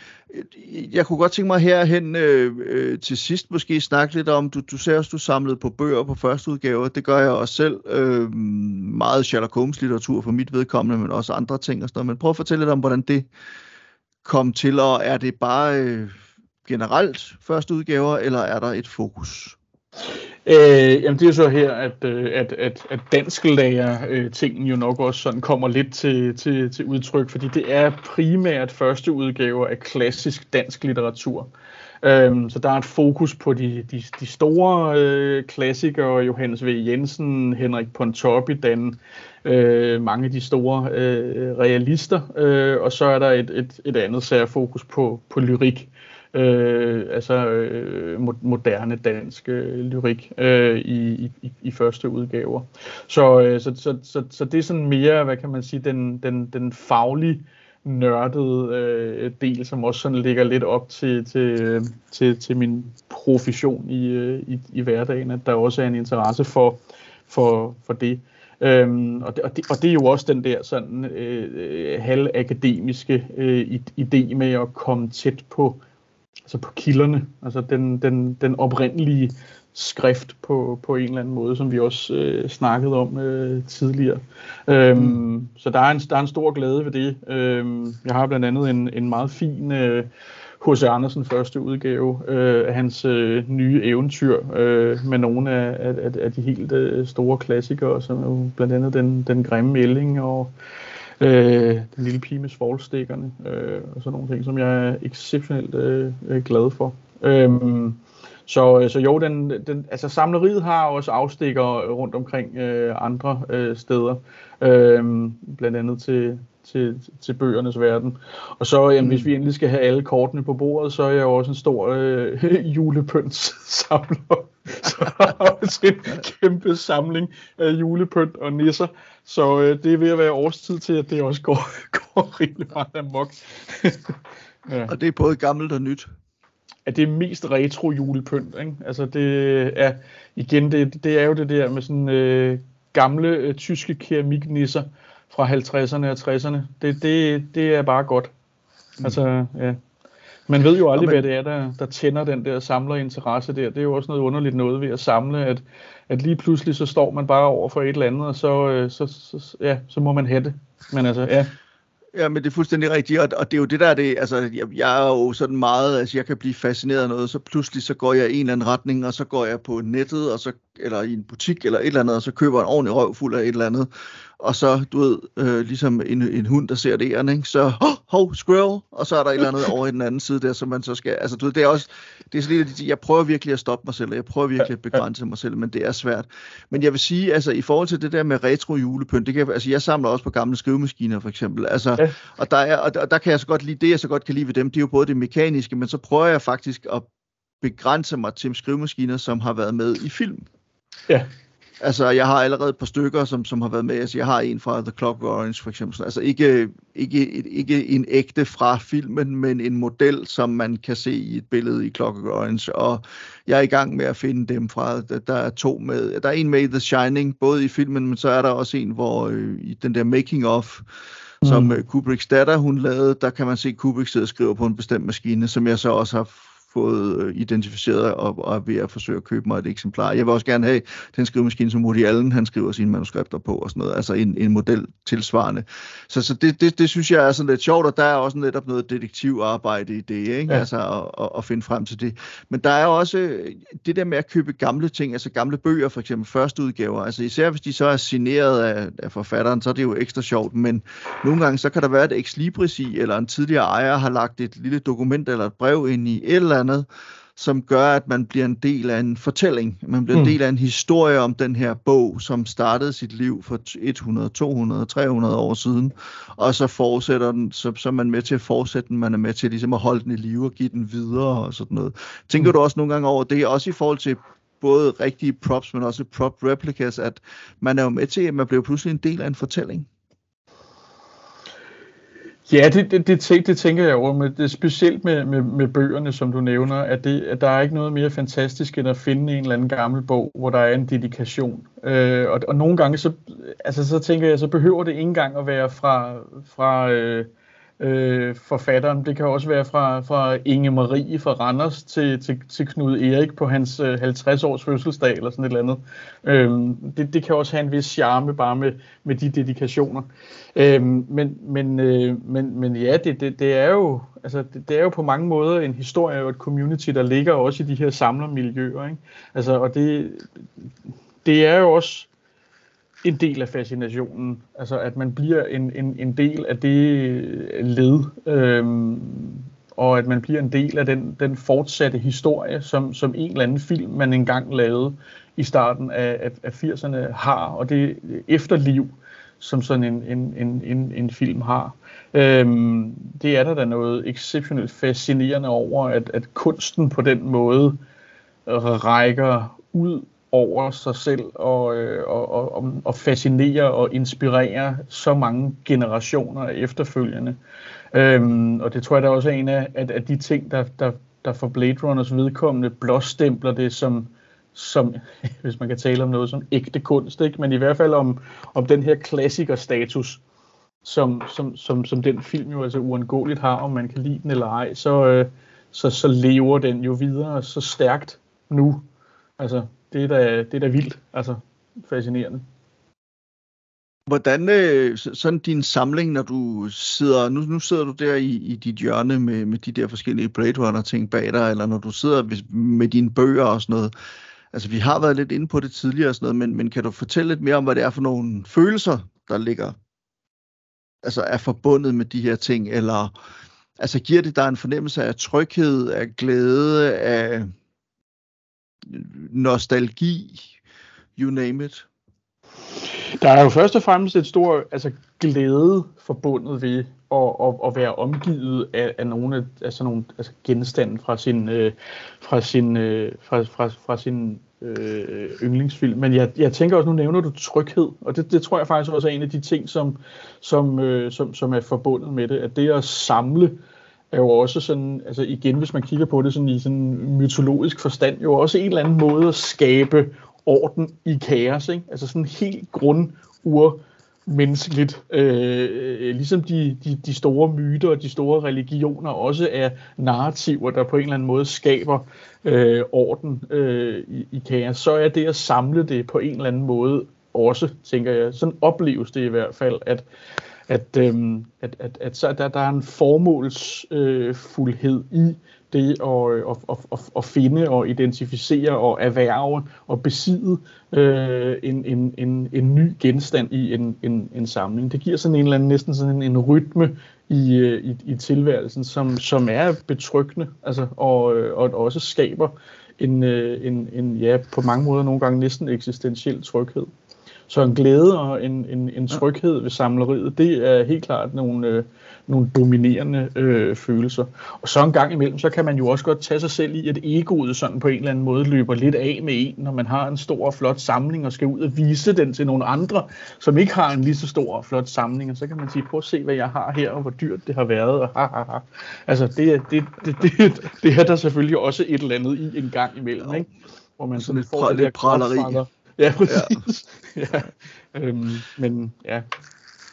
Jeg kunne godt tænke mig herhen øh, øh, til sidst måske snakke lidt om, du, du ser også, du samlede på bøger på første udgave, det gør jeg også selv. Øh, meget Sherlock Holmes litteratur for mit vedkommende, men også andre ting og sådan noget. Men prøv at fortælle lidt om, hvordan det kom til, og er det bare øh, generelt første udgaver, eller er der et fokus? Øh, jamen det er så her, at, øh, at, at, at dansk lærer øh, tingen jo nok også sådan kommer lidt til, til, til udtryk, fordi det er primært første udgave af klassisk dansk litteratur. Øhm, så der er et fokus på de, de, de store øh, klassikere, Johannes V. Jensen, Henrik Pontoppidan, øh, mange af de store øh, realister, øh, og så er der et, et, et andet særfokus på, på lyrik øh, altså øh, moderne dansk øh, lyrik øh, i, i, i første udgaver. Så, øh, så, så, så, så det er sådan mere, hvad kan man sige, den, den, den faglige nørdede øh, del, som også sådan ligger lidt op til, til, øh, til, til min profession i, øh, i, i hverdagen, at der også er en interesse for, for, for det. Øhm, og, det, og, det, og det er jo også den der sådan øh, halvakademiske øh, øh idé med at komme tæt på altså på kilderne, altså den, den, den oprindelige skrift på, på en eller anden måde, som vi også øh, snakkede om øh, tidligere. Øhm, mm. Så der er, en, der er en stor glæde ved det. Øhm, jeg har blandt andet en, en meget fin øh, H.C. Andersen første udgave øh, af hans øh, nye eventyr øh, med nogle af, af, af de helt øh, store klassikere, som er jo blandt andet den, den grimme melding og Øh, den lille pige med svolstikkerne øh, og sådan nogle ting, som jeg er exceptionelt øh, øh glad for. Øhm, så, øh, så jo, den, den, altså samleriet har også afstikker rundt omkring øh, andre øh, steder, øh, blandt andet til, til, til bøgernes verden. Og så, jamen, mm. hvis vi endelig skal have alle kortene på bordet, så er jeg jo også en stor øh, (laughs) julepønts samler. (laughs) Så også en kæmpe samling af julepynt og nisser. Så øh, det er ved at være årstid til, at det også går, (laughs) går rigtig meget amok. (laughs) ja. Og det er både gammelt og nyt? At det er mest retro julepynt. Ikke? Altså det er, igen, det, det er jo det der med sådan øh, gamle øh, tyske keramiknisser fra 50'erne og 60'erne. Det, det, det er bare godt. Mm. Altså, ja. Man ved jo aldrig, man- hvad det er, der, der tænder den der samlerinteresse der. Det er jo også noget underligt noget ved at samle, at, at lige pludselig så står man bare over for et eller andet, og så, øh, så, så, ja, så må man have det. Men altså, ja. Ja, men det er fuldstændig rigtigt, og, og det er jo det der, det, altså, jeg, jeg er jo sådan meget, altså jeg kan blive fascineret af noget, så pludselig så går jeg i en eller anden retning, og så går jeg på nettet, og så, eller i en butik, eller et eller andet, og så køber en ordentlig røv fuld af et eller andet, og så, du ved, øh, ligesom en, en hund, der ser det æren, ikke? så, hov, hov, squirrel, og så er der et eller andet (laughs) over i den anden side der, som man så skal, altså du ved, det er også, det er sådan lidt, jeg prøver virkelig at stoppe mig selv, og jeg prøver virkelig at begrænse mig selv, men det er svært. Men jeg vil sige, altså i forhold til det der med retro julepynt, det kan, altså jeg samler også på gamle skrivemaskiner for eksempel, altså, Ja. og der, er, og, der, og der kan jeg så godt lide, det jeg så godt kan lide ved dem, det er jo både det mekaniske, men så prøver jeg faktisk at begrænse mig til skrivemaskiner, som har været med i film. Ja. Altså, jeg har allerede et par stykker, som, som har været med. Altså, jeg har en fra The Clock Orange, for eksempel. Altså, ikke, ikke, ikke en ægte fra filmen, men en model, som man kan se i et billede i Clock Orange. Og jeg er i gang med at finde dem fra. Der, der er to med. Der er en med i The Shining, både i filmen, men så er der også en, hvor øh, i den der making of, som Mm. øh, Kubricks datter, hun lavede, der kan man se Kubrick sidde og skrive på en bestemt maskine, som jeg så også har fået øh, identificeret og, og er ved at forsøge at købe mig et eksemplar. Jeg vil også gerne have den skrivemaskine, som Woody Allen han skriver sine manuskripter på og sådan noget, altså en, en model tilsvarende. Så, så det, det, det synes jeg er sådan lidt sjovt, og der er også netop noget detektivarbejde i det, ikke? Ja. Altså at, at, at finde frem til det. Men der er også øh, det der med at købe gamle ting, altså gamle bøger, for eksempel første udgaver, altså især hvis de så er signeret af, af forfatteren, så er det jo ekstra sjovt, men nogle gange så kan der være et ex libris i, eller en tidligere ejer har lagt et lille dokument eller et brev ind i et eller andet, som gør, at man bliver en del af en fortælling. Man bliver en Mm. del af en historie om den her bog, som startede sit liv for 100, 200, 300 år siden, og så fortsætter den, så, så er man med til at fortsætte den, man er med til ligesom at holde den i live og give den videre og sådan noget. Tænker Mm. du også nogle gange over det, også i forhold til både rigtige props, men også prop replicas, at man er jo med til, at man bliver pludselig en del af en fortælling. Ja, det, det, det, det tænker jeg over, men det specielt med, med, med bøgerne, som du nævner, at, det, at der er ikke noget mere fantastisk end at finde en eller anden gammel bog, hvor der er en dedikation. Øh, og, og nogle gange, så, altså, så tænker jeg, så behøver det ikke engang at være fra, fra øh, øh, forfatteren. Det kan også være fra, fra Inge Marie fra Randers til, til, til Knud Erik på hans øh, 50-års fødselsdag eller sådan et eller andet. Øh, det, det kan også have en vis charme bare med, med de dedikationer. Øh, men, men, øh, men, men ja, det, det, det, er jo, altså, det, det er jo på mange måder en historie og et community, der ligger også i de her samlermiljøer. Ikke? Altså, og det, det er jo også en del af fascinationen, altså at man bliver en, en, en del af det øh, led, øhm, og at man bliver en del af den, den fortsatte historie, som, som en eller anden film, man engang lavede i starten af, af, af 80'erne har, og det efterliv, som sådan en, en, en, en, en film har. Øhm, det er der da noget exceptionelt fascinerende over, at, at kunsten på den måde rækker ud over sig selv og, øh, og, og, og fascinerer og inspirerer så mange generationer efterfølgende. Øhm, og det tror jeg da også er en af, at, at de ting, der, der, der for Blade Runners vedkommende blåstempler det som, som, (laughs) hvis man kan tale om noget som ægte kunst, ikke? men i hvert fald om, om den her klassikerstatus, som, som, som, som den film jo altså uundgåeligt har, om man kan lide den eller ej, så, øh, så, så lever den jo videre så stærkt nu. Altså, det er da, det er da vildt, altså fascinerende. Hvordan øh, så- sådan din samling, når du sidder, nu, nu sidder du der i, i dit hjørne med, med de der forskellige Blade Runner ting bag dig, eller når du sidder med dine bøger og sådan noget. Altså vi har været lidt inde på det tidligere og sådan noget, men, men kan du fortælle lidt mere om, hvad det er for nogle følelser, der ligger, altså er forbundet med de her ting, eller altså giver det dig en fornemmelse af tryghed, af glæde, af nostalgi, you name it? Der er jo først og fremmest et stort altså, glæde forbundet ved at, at, at være omgivet af, af nogle af altså nogle altså genstande fra sin, øh, fra sin, øh, fra, fra, fra sin øh, yndlingsfilm. Men jeg, jeg tænker også, nu nævner du tryghed, og det, det tror jeg faktisk også er en af de ting, som, som, øh, som, som er forbundet med det, at det at samle er jo også sådan, altså igen, hvis man kigger på det sådan i sådan mytologisk forstand, jo også en eller anden måde at skabe orden i kaos, ikke? Altså sådan helt grund ur menneskeligt. Øh, ligesom de, de, de store myter og de store religioner også er narrativer, der på en eller anden måde skaber øh, orden øh, i, i kaos, så er det at samle det på en eller anden måde også, tænker jeg. Sådan opleves det i hvert fald, at, at, øhm, at, at, at så der, der er en formålsfuldhed øh, i det øh, at, at, at, at, finde og identificere og erhverve og besidde øh, en, en, en, en ny genstand i en, en, en samling. Det giver sådan en eller anden næsten sådan en, en rytme i, øh, i, i tilværelsen, som, som er betryggende altså, og, øh, og også skaber en, en, en, ja, på mange måder nogle gange næsten eksistentiel tryghed. Så en glæde og en, en, en tryghed ved samleriet, det er helt klart nogle, øh, nogle dominerende øh, følelser. Og så en gang imellem, så kan man jo også godt tage sig selv i, at egoet sådan på en eller anden måde løber lidt af med en, når man har en stor og flot samling og skal ud og vise den til nogle andre, som ikke har en lige så stor og flot samling. Og så kan man sige, prøv at se, hvad jeg har her, og hvor dyrt det har været. Og ha, ha, ha. Altså, det, det, det, det, det er der selvfølgelig også et eller andet i en gang imellem, ikke? Hvor man sådan, sådan får lidt praleri. (laughs) Ja, præcis. Ja. (laughs) ja. Øhm, men ja.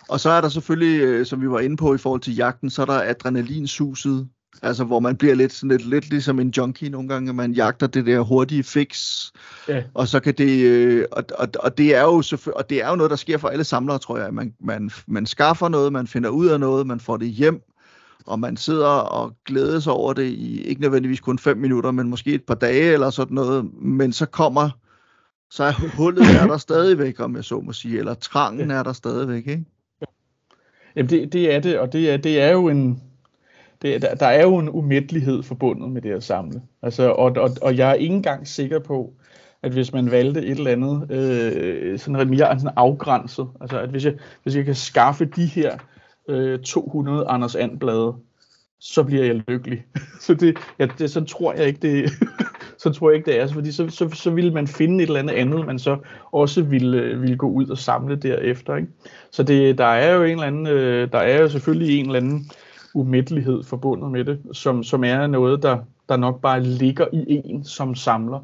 Og så er der selvfølgelig, øh, som vi var inde på i forhold til jagten, så er der adrenalinsuset, altså hvor man bliver lidt, sådan lidt, lidt ligesom en junkie nogle gange, at man jagter det der hurtige fix, ja. og så kan det, øh, og, og, og det er jo og det er jo noget, der sker for alle samlere, tror jeg, man, man, man skaffer noget, man finder ud af noget, man får det hjem, og man sidder og glæder sig over det i ikke nødvendigvis kun fem minutter, men måske et par dage eller sådan noget, men så kommer så er hullet er der stadigvæk, om jeg så må sige, eller trangen er der stadigvæk, ikke? Jamen det, det er det, og det er, det er jo en, det, der, der er jo en umættelighed forbundet med det at samle. Altså, og, og, og jeg er ikke engang sikker på, at hvis man valgte et eller andet øh, sådan mere sådan afgrænset, altså at hvis jeg, hvis jeg kan skaffe de her øh, 200 Anders And-blade, så bliver jeg lykkelig. (laughs) så det, ja, det, så tror jeg ikke, det, så tror jeg ikke, det er. Fordi så, så, så ville man finde et eller andet andet, man så også ville, ville gå ud og samle derefter. Ikke? Så det, der er jo en eller anden, øh, der er jo selvfølgelig en eller anden umættelighed forbundet med det, som, som er noget, der, der nok bare ligger i en som samler.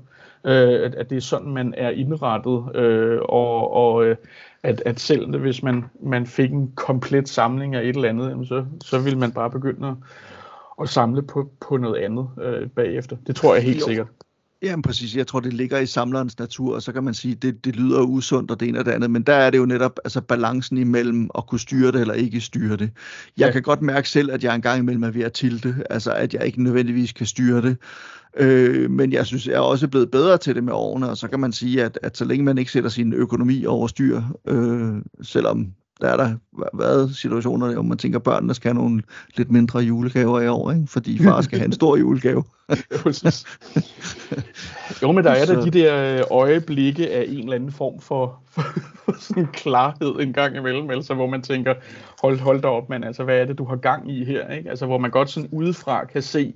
Øh, at, at det er sådan, man er indrettet, øh, og, og øh, at, at selv hvis man, man fik en komplet samling af et eller andet, jamen så, så ville man bare begynde at, at samle på, på noget andet øh, bagefter. Det tror jeg helt jo. sikkert. Jamen præcis, jeg tror det ligger i samlerens natur, og så kan man sige, det, det lyder usundt og det ene og det andet, men der er det jo netop altså balancen imellem at kunne styre det eller ikke styre det. Jeg ja. kan godt mærke selv, at jeg engang imellem er ved at tilte, altså at jeg ikke nødvendigvis kan styre det, øh, men jeg synes, jeg er også blevet bedre til det med årene, og så kan man sige, at, at så længe man ikke sætter sin økonomi over styr, øh, selvom der er der været situationer, hvor man tænker, at børnene skal have nogle lidt mindre julegaver i år, ikke? fordi far skal have en stor julegave. (laughs) jo, men der er der de der øh, øjeblikke af en eller anden form for, (laughs) for, for sådan klarhed en gang imellem, altså hvor man tænker, hold, hold da op, man, altså hvad er det, du har gang i her? Ikke? Altså hvor man godt sådan udefra kan se,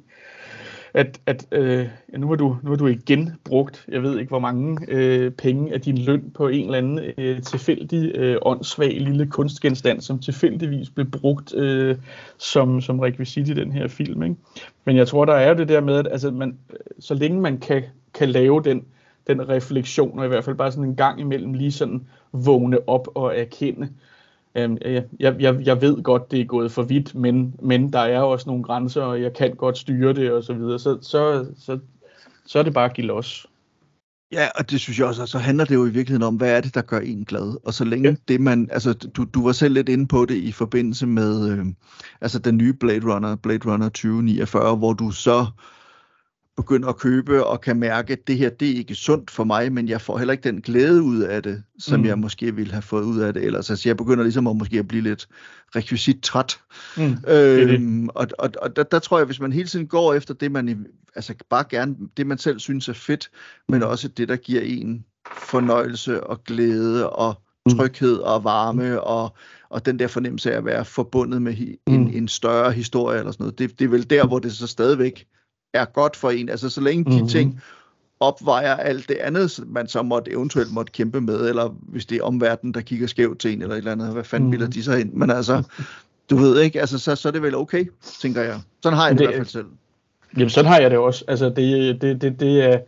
at, at øh, ja, nu, har du, nu har du igen brugt, jeg ved ikke hvor mange øh, penge af din løn på en eller anden øh, tilfældig, øh, åndssvag lille kunstgenstand, som tilfældigvis blev brugt øh, som, som rekvisit i den her film. Ikke? Men jeg tror, der er det der med, at altså, man, øh, så længe man kan, kan lave den, den refleksion, og i hvert fald bare sådan en gang imellem lige sådan vågne op og erkende, Øhm, jeg, jeg, jeg ved godt, det er gået for vidt, men, men der er også nogle grænser, og jeg kan godt styre det og så videre. Så, så, så, så er det bare at give los. Ja, og det synes jeg også, så handler det jo i virkeligheden om, hvad er det, der gør en glad? Og så længe ja. det man, altså du, du var selv lidt inde på det i forbindelse med, øh, altså den nye Blade Runner, Blade Runner 2049, hvor du så øh, begynder at købe og kan mærke, at det her det er ikke sundt for mig, men jeg får heller ikke den glæde ud af det, som mm. jeg måske ville have fået ud af det ellers. Altså jeg begynder ligesom at måske at blive lidt rekvisit træt. Mm. Øhm, og og, og der, der tror jeg, hvis man hele tiden går efter det, man altså bare gerne, det man selv synes er fedt, men også det, der giver en fornøjelse og glæde og mm. tryghed og varme og, og den der fornemmelse af at være forbundet med en, mm. en større historie eller sådan noget. Det, det er vel der, hvor det så stadigvæk er godt for en. Altså så længe de mm-hmm. ting opvejer alt det andet, man så måtte eventuelt måtte kæmpe med, eller hvis det er omverdenen, der kigger skævt til en, eller et eller andet, hvad fanden mm. vil de så ind? Men altså, du ved ikke, altså så, så er det vel okay, tænker jeg. Sådan har jeg det, det i hvert fald selv. Jamen sådan har jeg det også. Altså det, det, det, det, er,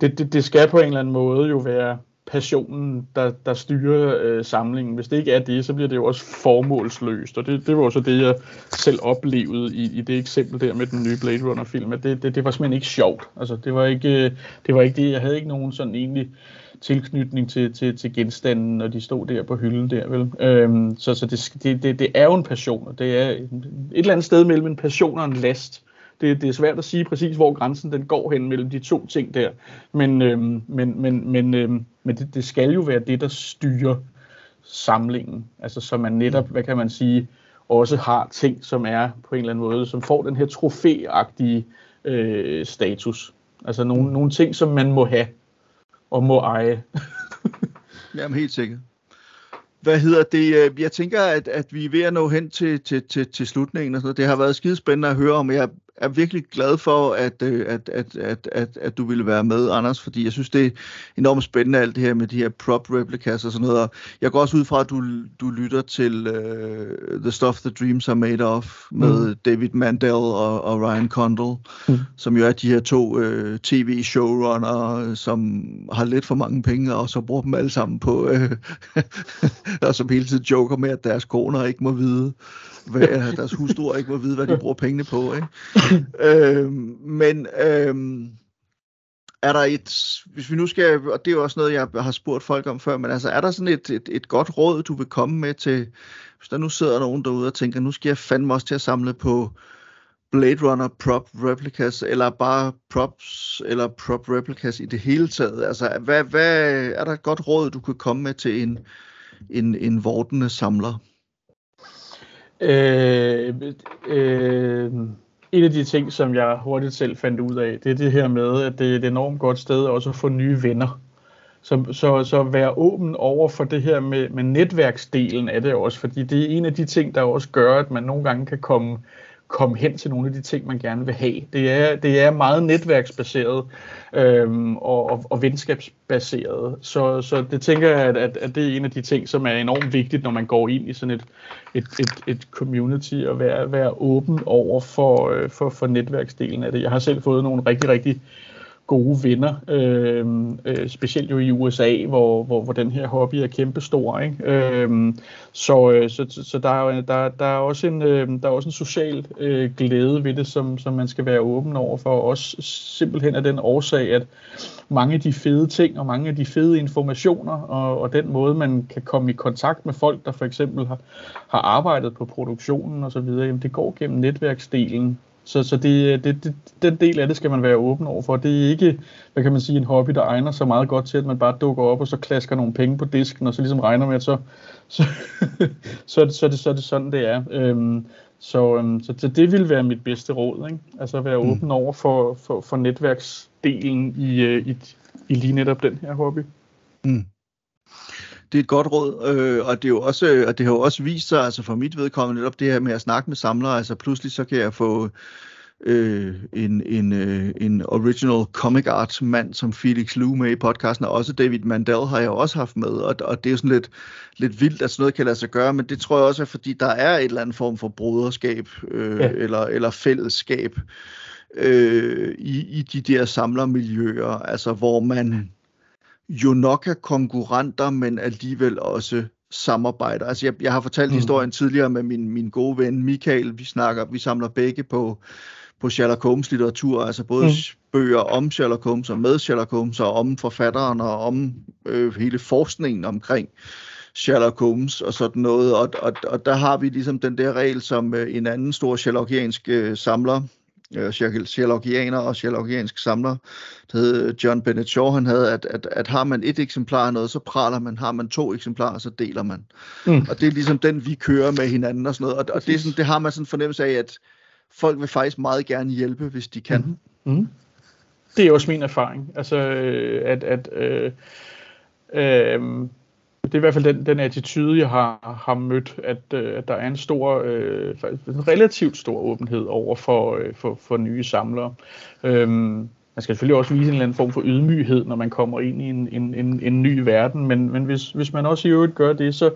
det, det, det skal på en eller anden måde jo være passionen, der, der styrer øh, samlingen. Hvis det ikke er det, så bliver det jo også formålsløst, og det, det var også det, jeg selv oplevede i, i det eksempel der med den nye Blade Runner-film, at det, det, det var simpelthen ikke sjovt. Altså, det var ikke øh, det, var ikke det. jeg havde ikke nogen sådan egentlig tilknytning til, til, til genstanden, når de stod der på hylden der, vel? Øhm, så så det, det, det, det er jo en passion, og det er et, et eller andet sted mellem en passion og en last, det, det er svært at sige præcis, hvor grænsen den går hen mellem de to ting der. Men, øhm, men, men, men, øhm, men det, det skal jo være det, der styrer samlingen. Altså så man netop, hvad kan man sige, også har ting, som er på en eller anden måde, som får den her trofæagtige øh, status. Altså nogle, nogle ting, som man må have og må eje. (laughs) Jamen helt sikkert. Hvad hedder det? Øh, jeg tænker, at, at vi er ved at nå hen til, til, til, til slutningen. Og sådan noget. Det har været skidespændende at høre om. Jeg er virkelig glad for, at, øh, at, at, at, at, at du ville være med, Anders, fordi jeg synes, det er enormt spændende, alt det her med de her prop replicas og sådan noget. Og jeg går også ud fra, at du, du lytter til uh, The Stuff The Dreams Are Made Of med mm. David Mandel og, og Ryan Condal, mm. som jo er de her to uh, tv-showrunner, som har lidt for mange penge, og så bruger dem alle sammen på, uh, (laughs) og som hele tiden joker med, at deres koner ikke må vide, hvad deres hustruer ikke må vide, hvad de bruger pengene på. Ikke? øhm, men øhm, er der et, hvis vi nu skal, og det er jo også noget, jeg har spurgt folk om før, men altså er der sådan et, et, et godt råd, du vil komme med til, hvis der nu sidder nogen derude og tænker, nu skal jeg fandme også til at samle på Blade Runner prop replicas, eller bare props, eller prop replicas i det hele taget? Altså, hvad, hvad er der et godt råd, du kan komme med til en, en, en vortende samler? Øh, øh, en af de ting, som jeg hurtigt selv fandt ud af, det er det her med, at det er et enormt godt sted også at få nye venner. Så, så, så være åben over for det her med, med netværksdelen af det også, fordi det er en af de ting, der også gør, at man nogle gange kan komme komme hen til nogle af de ting, man gerne vil have. Det er, det er meget netværksbaseret øhm, og, og, og venskabsbaseret. Så, så det tænker jeg, at, at, at det er en af de ting, som er enormt vigtigt, når man går ind i sådan et, et, et, et community, og være, være åben over for, øh, for, for netværksdelen af det. Jeg har selv fået nogle rigtig, rigtig gode venner, øh, øh, specielt jo i USA, hvor, hvor, hvor den her hobby er kæmpestor. Ikke? Øh, så, øh, så, så der, er, der, der, er også en, øh, der er også en social øh, glæde ved det, som, som man skal være åben over for. Også simpelthen af den årsag, at mange af de fede ting og mange af de fede informationer og, og den måde, man kan komme i kontakt med folk, der for eksempel har, har arbejdet på produktionen osv., det går gennem netværksdelen. Så, så det, det, det, den del af det skal man være åben over for. Det er ikke, hvad kan man sige, en hobby, der egner sig meget godt til, at man bare dukker op og så klasker nogle penge på disken, og så ligesom regner med, at så, (laughs) så, så, er, det, så, er, det, så er det sådan, det er. Øhm, så, øhm, så det, det vil være mit bedste råd. Ikke? Altså at være mm. åben over for, for, for netværksdelen i, øh, i, i lige netop den her hobby. Mm det er et godt råd, øh, og det er jo også, øh, og det har jo også vist sig, altså for mit vedkommende, netop det her med at snakke med samlere, altså pludselig så kan jeg få øh, en, en, øh, en original comic art mand som Felix Lou med i podcasten, og også David Mandel har jeg også haft med, og, og det er jo sådan lidt, lidt vildt, at sådan noget kan lade sig gøre, men det tror jeg også er, fordi der er et eller andet form for broderskab, øh, ja. eller, eller fællesskab øh, i, i de der samlermiljøer, altså hvor man jo nok er konkurrenter, men alligevel også samarbejder. Altså jeg, jeg har fortalt mm. historien tidligere med min, min gode ven Michael. Vi snakker, vi samler begge på, på Sherlock Holmes litteratur, altså både mm. bøger om Sherlock Holmes og med Sherlock Holmes og om forfatteren og om øh, hele forskningen omkring Sherlock Holmes og sådan noget. Og, og, og der har vi ligesom den der regel, som øh, en anden stor Sherlockiansk øh, samler, Sherlockianer og Sherlockiansk samler, der hed John Bennett Shaw, han havde, at, at, at har man et eksemplar af noget, så praler man. Har man to eksemplarer, så deler man. Mm. Og det er ligesom den, vi kører med hinanden og sådan noget. Og, og det, er sådan, det har man sådan en fornemmelse af, at folk vil faktisk meget gerne hjælpe, hvis de kan. Mm-hmm. Mm. Det er også min erfaring. Altså, øh, at, at øh, øh, det er i hvert fald den, den attitude, jeg har, har mødt, at, øh, at der er en stor, øh, en relativt stor åbenhed over for, øh, for, for nye samlere. Øhm, man skal selvfølgelig også vise en eller anden form for ydmyghed, når man kommer ind i en, en, en, en ny verden, men, men hvis, hvis man også i øvrigt gør det, så,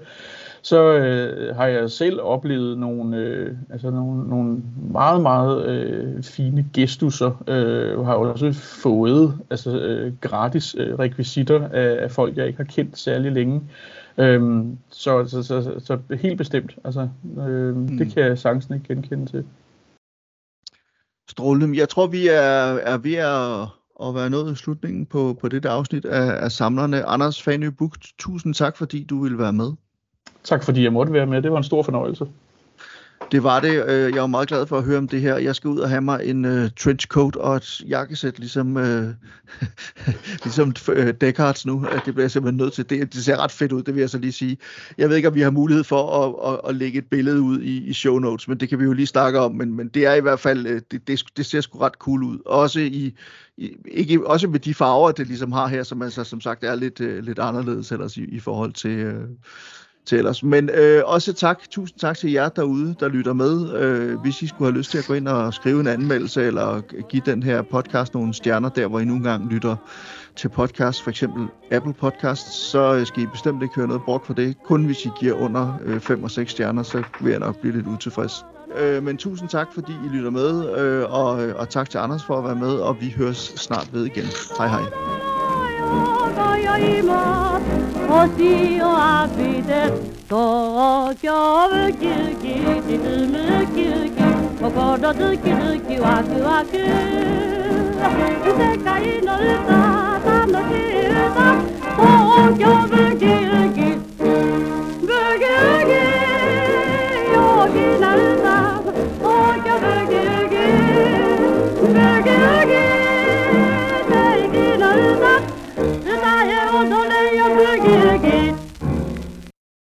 så øh, har jeg selv oplevet nogle, øh, altså nogle, nogle meget, meget øh, fine gestusser, øh, har også fået altså, øh, gratis øh, rekvisitter af, af folk, jeg ikke har kendt særlig længe. Øhm, så, så, så, så, så helt bestemt, altså, øh, mm. det kan jeg sagtens ikke genkende til. Strålende. Jeg tror, vi er, er ved at, at være nået i slutningen på, på dette afsnit af, af samlerne. Anders Fanø Bugt, tusind tak, fordi du ville være med. Tak fordi jeg måtte være med. Det var en stor fornøjelse. Det var det. Øh, jeg er meget glad for at høre om det her. Jeg skal ud og have mig en uh, trenchcoat og et jakkesæt, ligesom, uh, (laughs) ligesom uh, Deckhards nu. Det bliver jeg simpelthen nødt til. Det, det ser ret fedt ud, det vil jeg så lige sige. Jeg ved ikke, om vi har mulighed for at, at, at lægge et billede ud i, i show notes, men det kan vi jo lige snakke om. Men, men det er i hvert fald, det, det, det ser sgu ret cool ud. Også i, i ikke, også med de farver, det ligesom har her, som altså som sagt er lidt, uh, lidt anderledes ellers i, i forhold til... Uh, til os. Men øh, også tak, tusind tak til jer derude, der lytter med. Øh, hvis I skulle have lyst til at gå ind og skrive en anmeldelse, eller give den her podcast nogle stjerner, der hvor I nogle gange lytter til podcast, for eksempel Apple Podcasts, så øh, skal I bestemt ikke høre noget brok for det. Kun hvis I giver under øh, 5 og 6 stjerner, så vil jeg nok blive lidt utilfreds. Øh, men tusind tak, fordi I lytter med, øh, og, øh, og tak til Anders for at være med, og vi høres snart ved igen. Hej hej. 星を浴びて東京ウキウキ沈むウキウキ心ズキズキワクワク世界の歌楽しい歌東京ブギウギブギウギ陽気な歌東京ブギウギ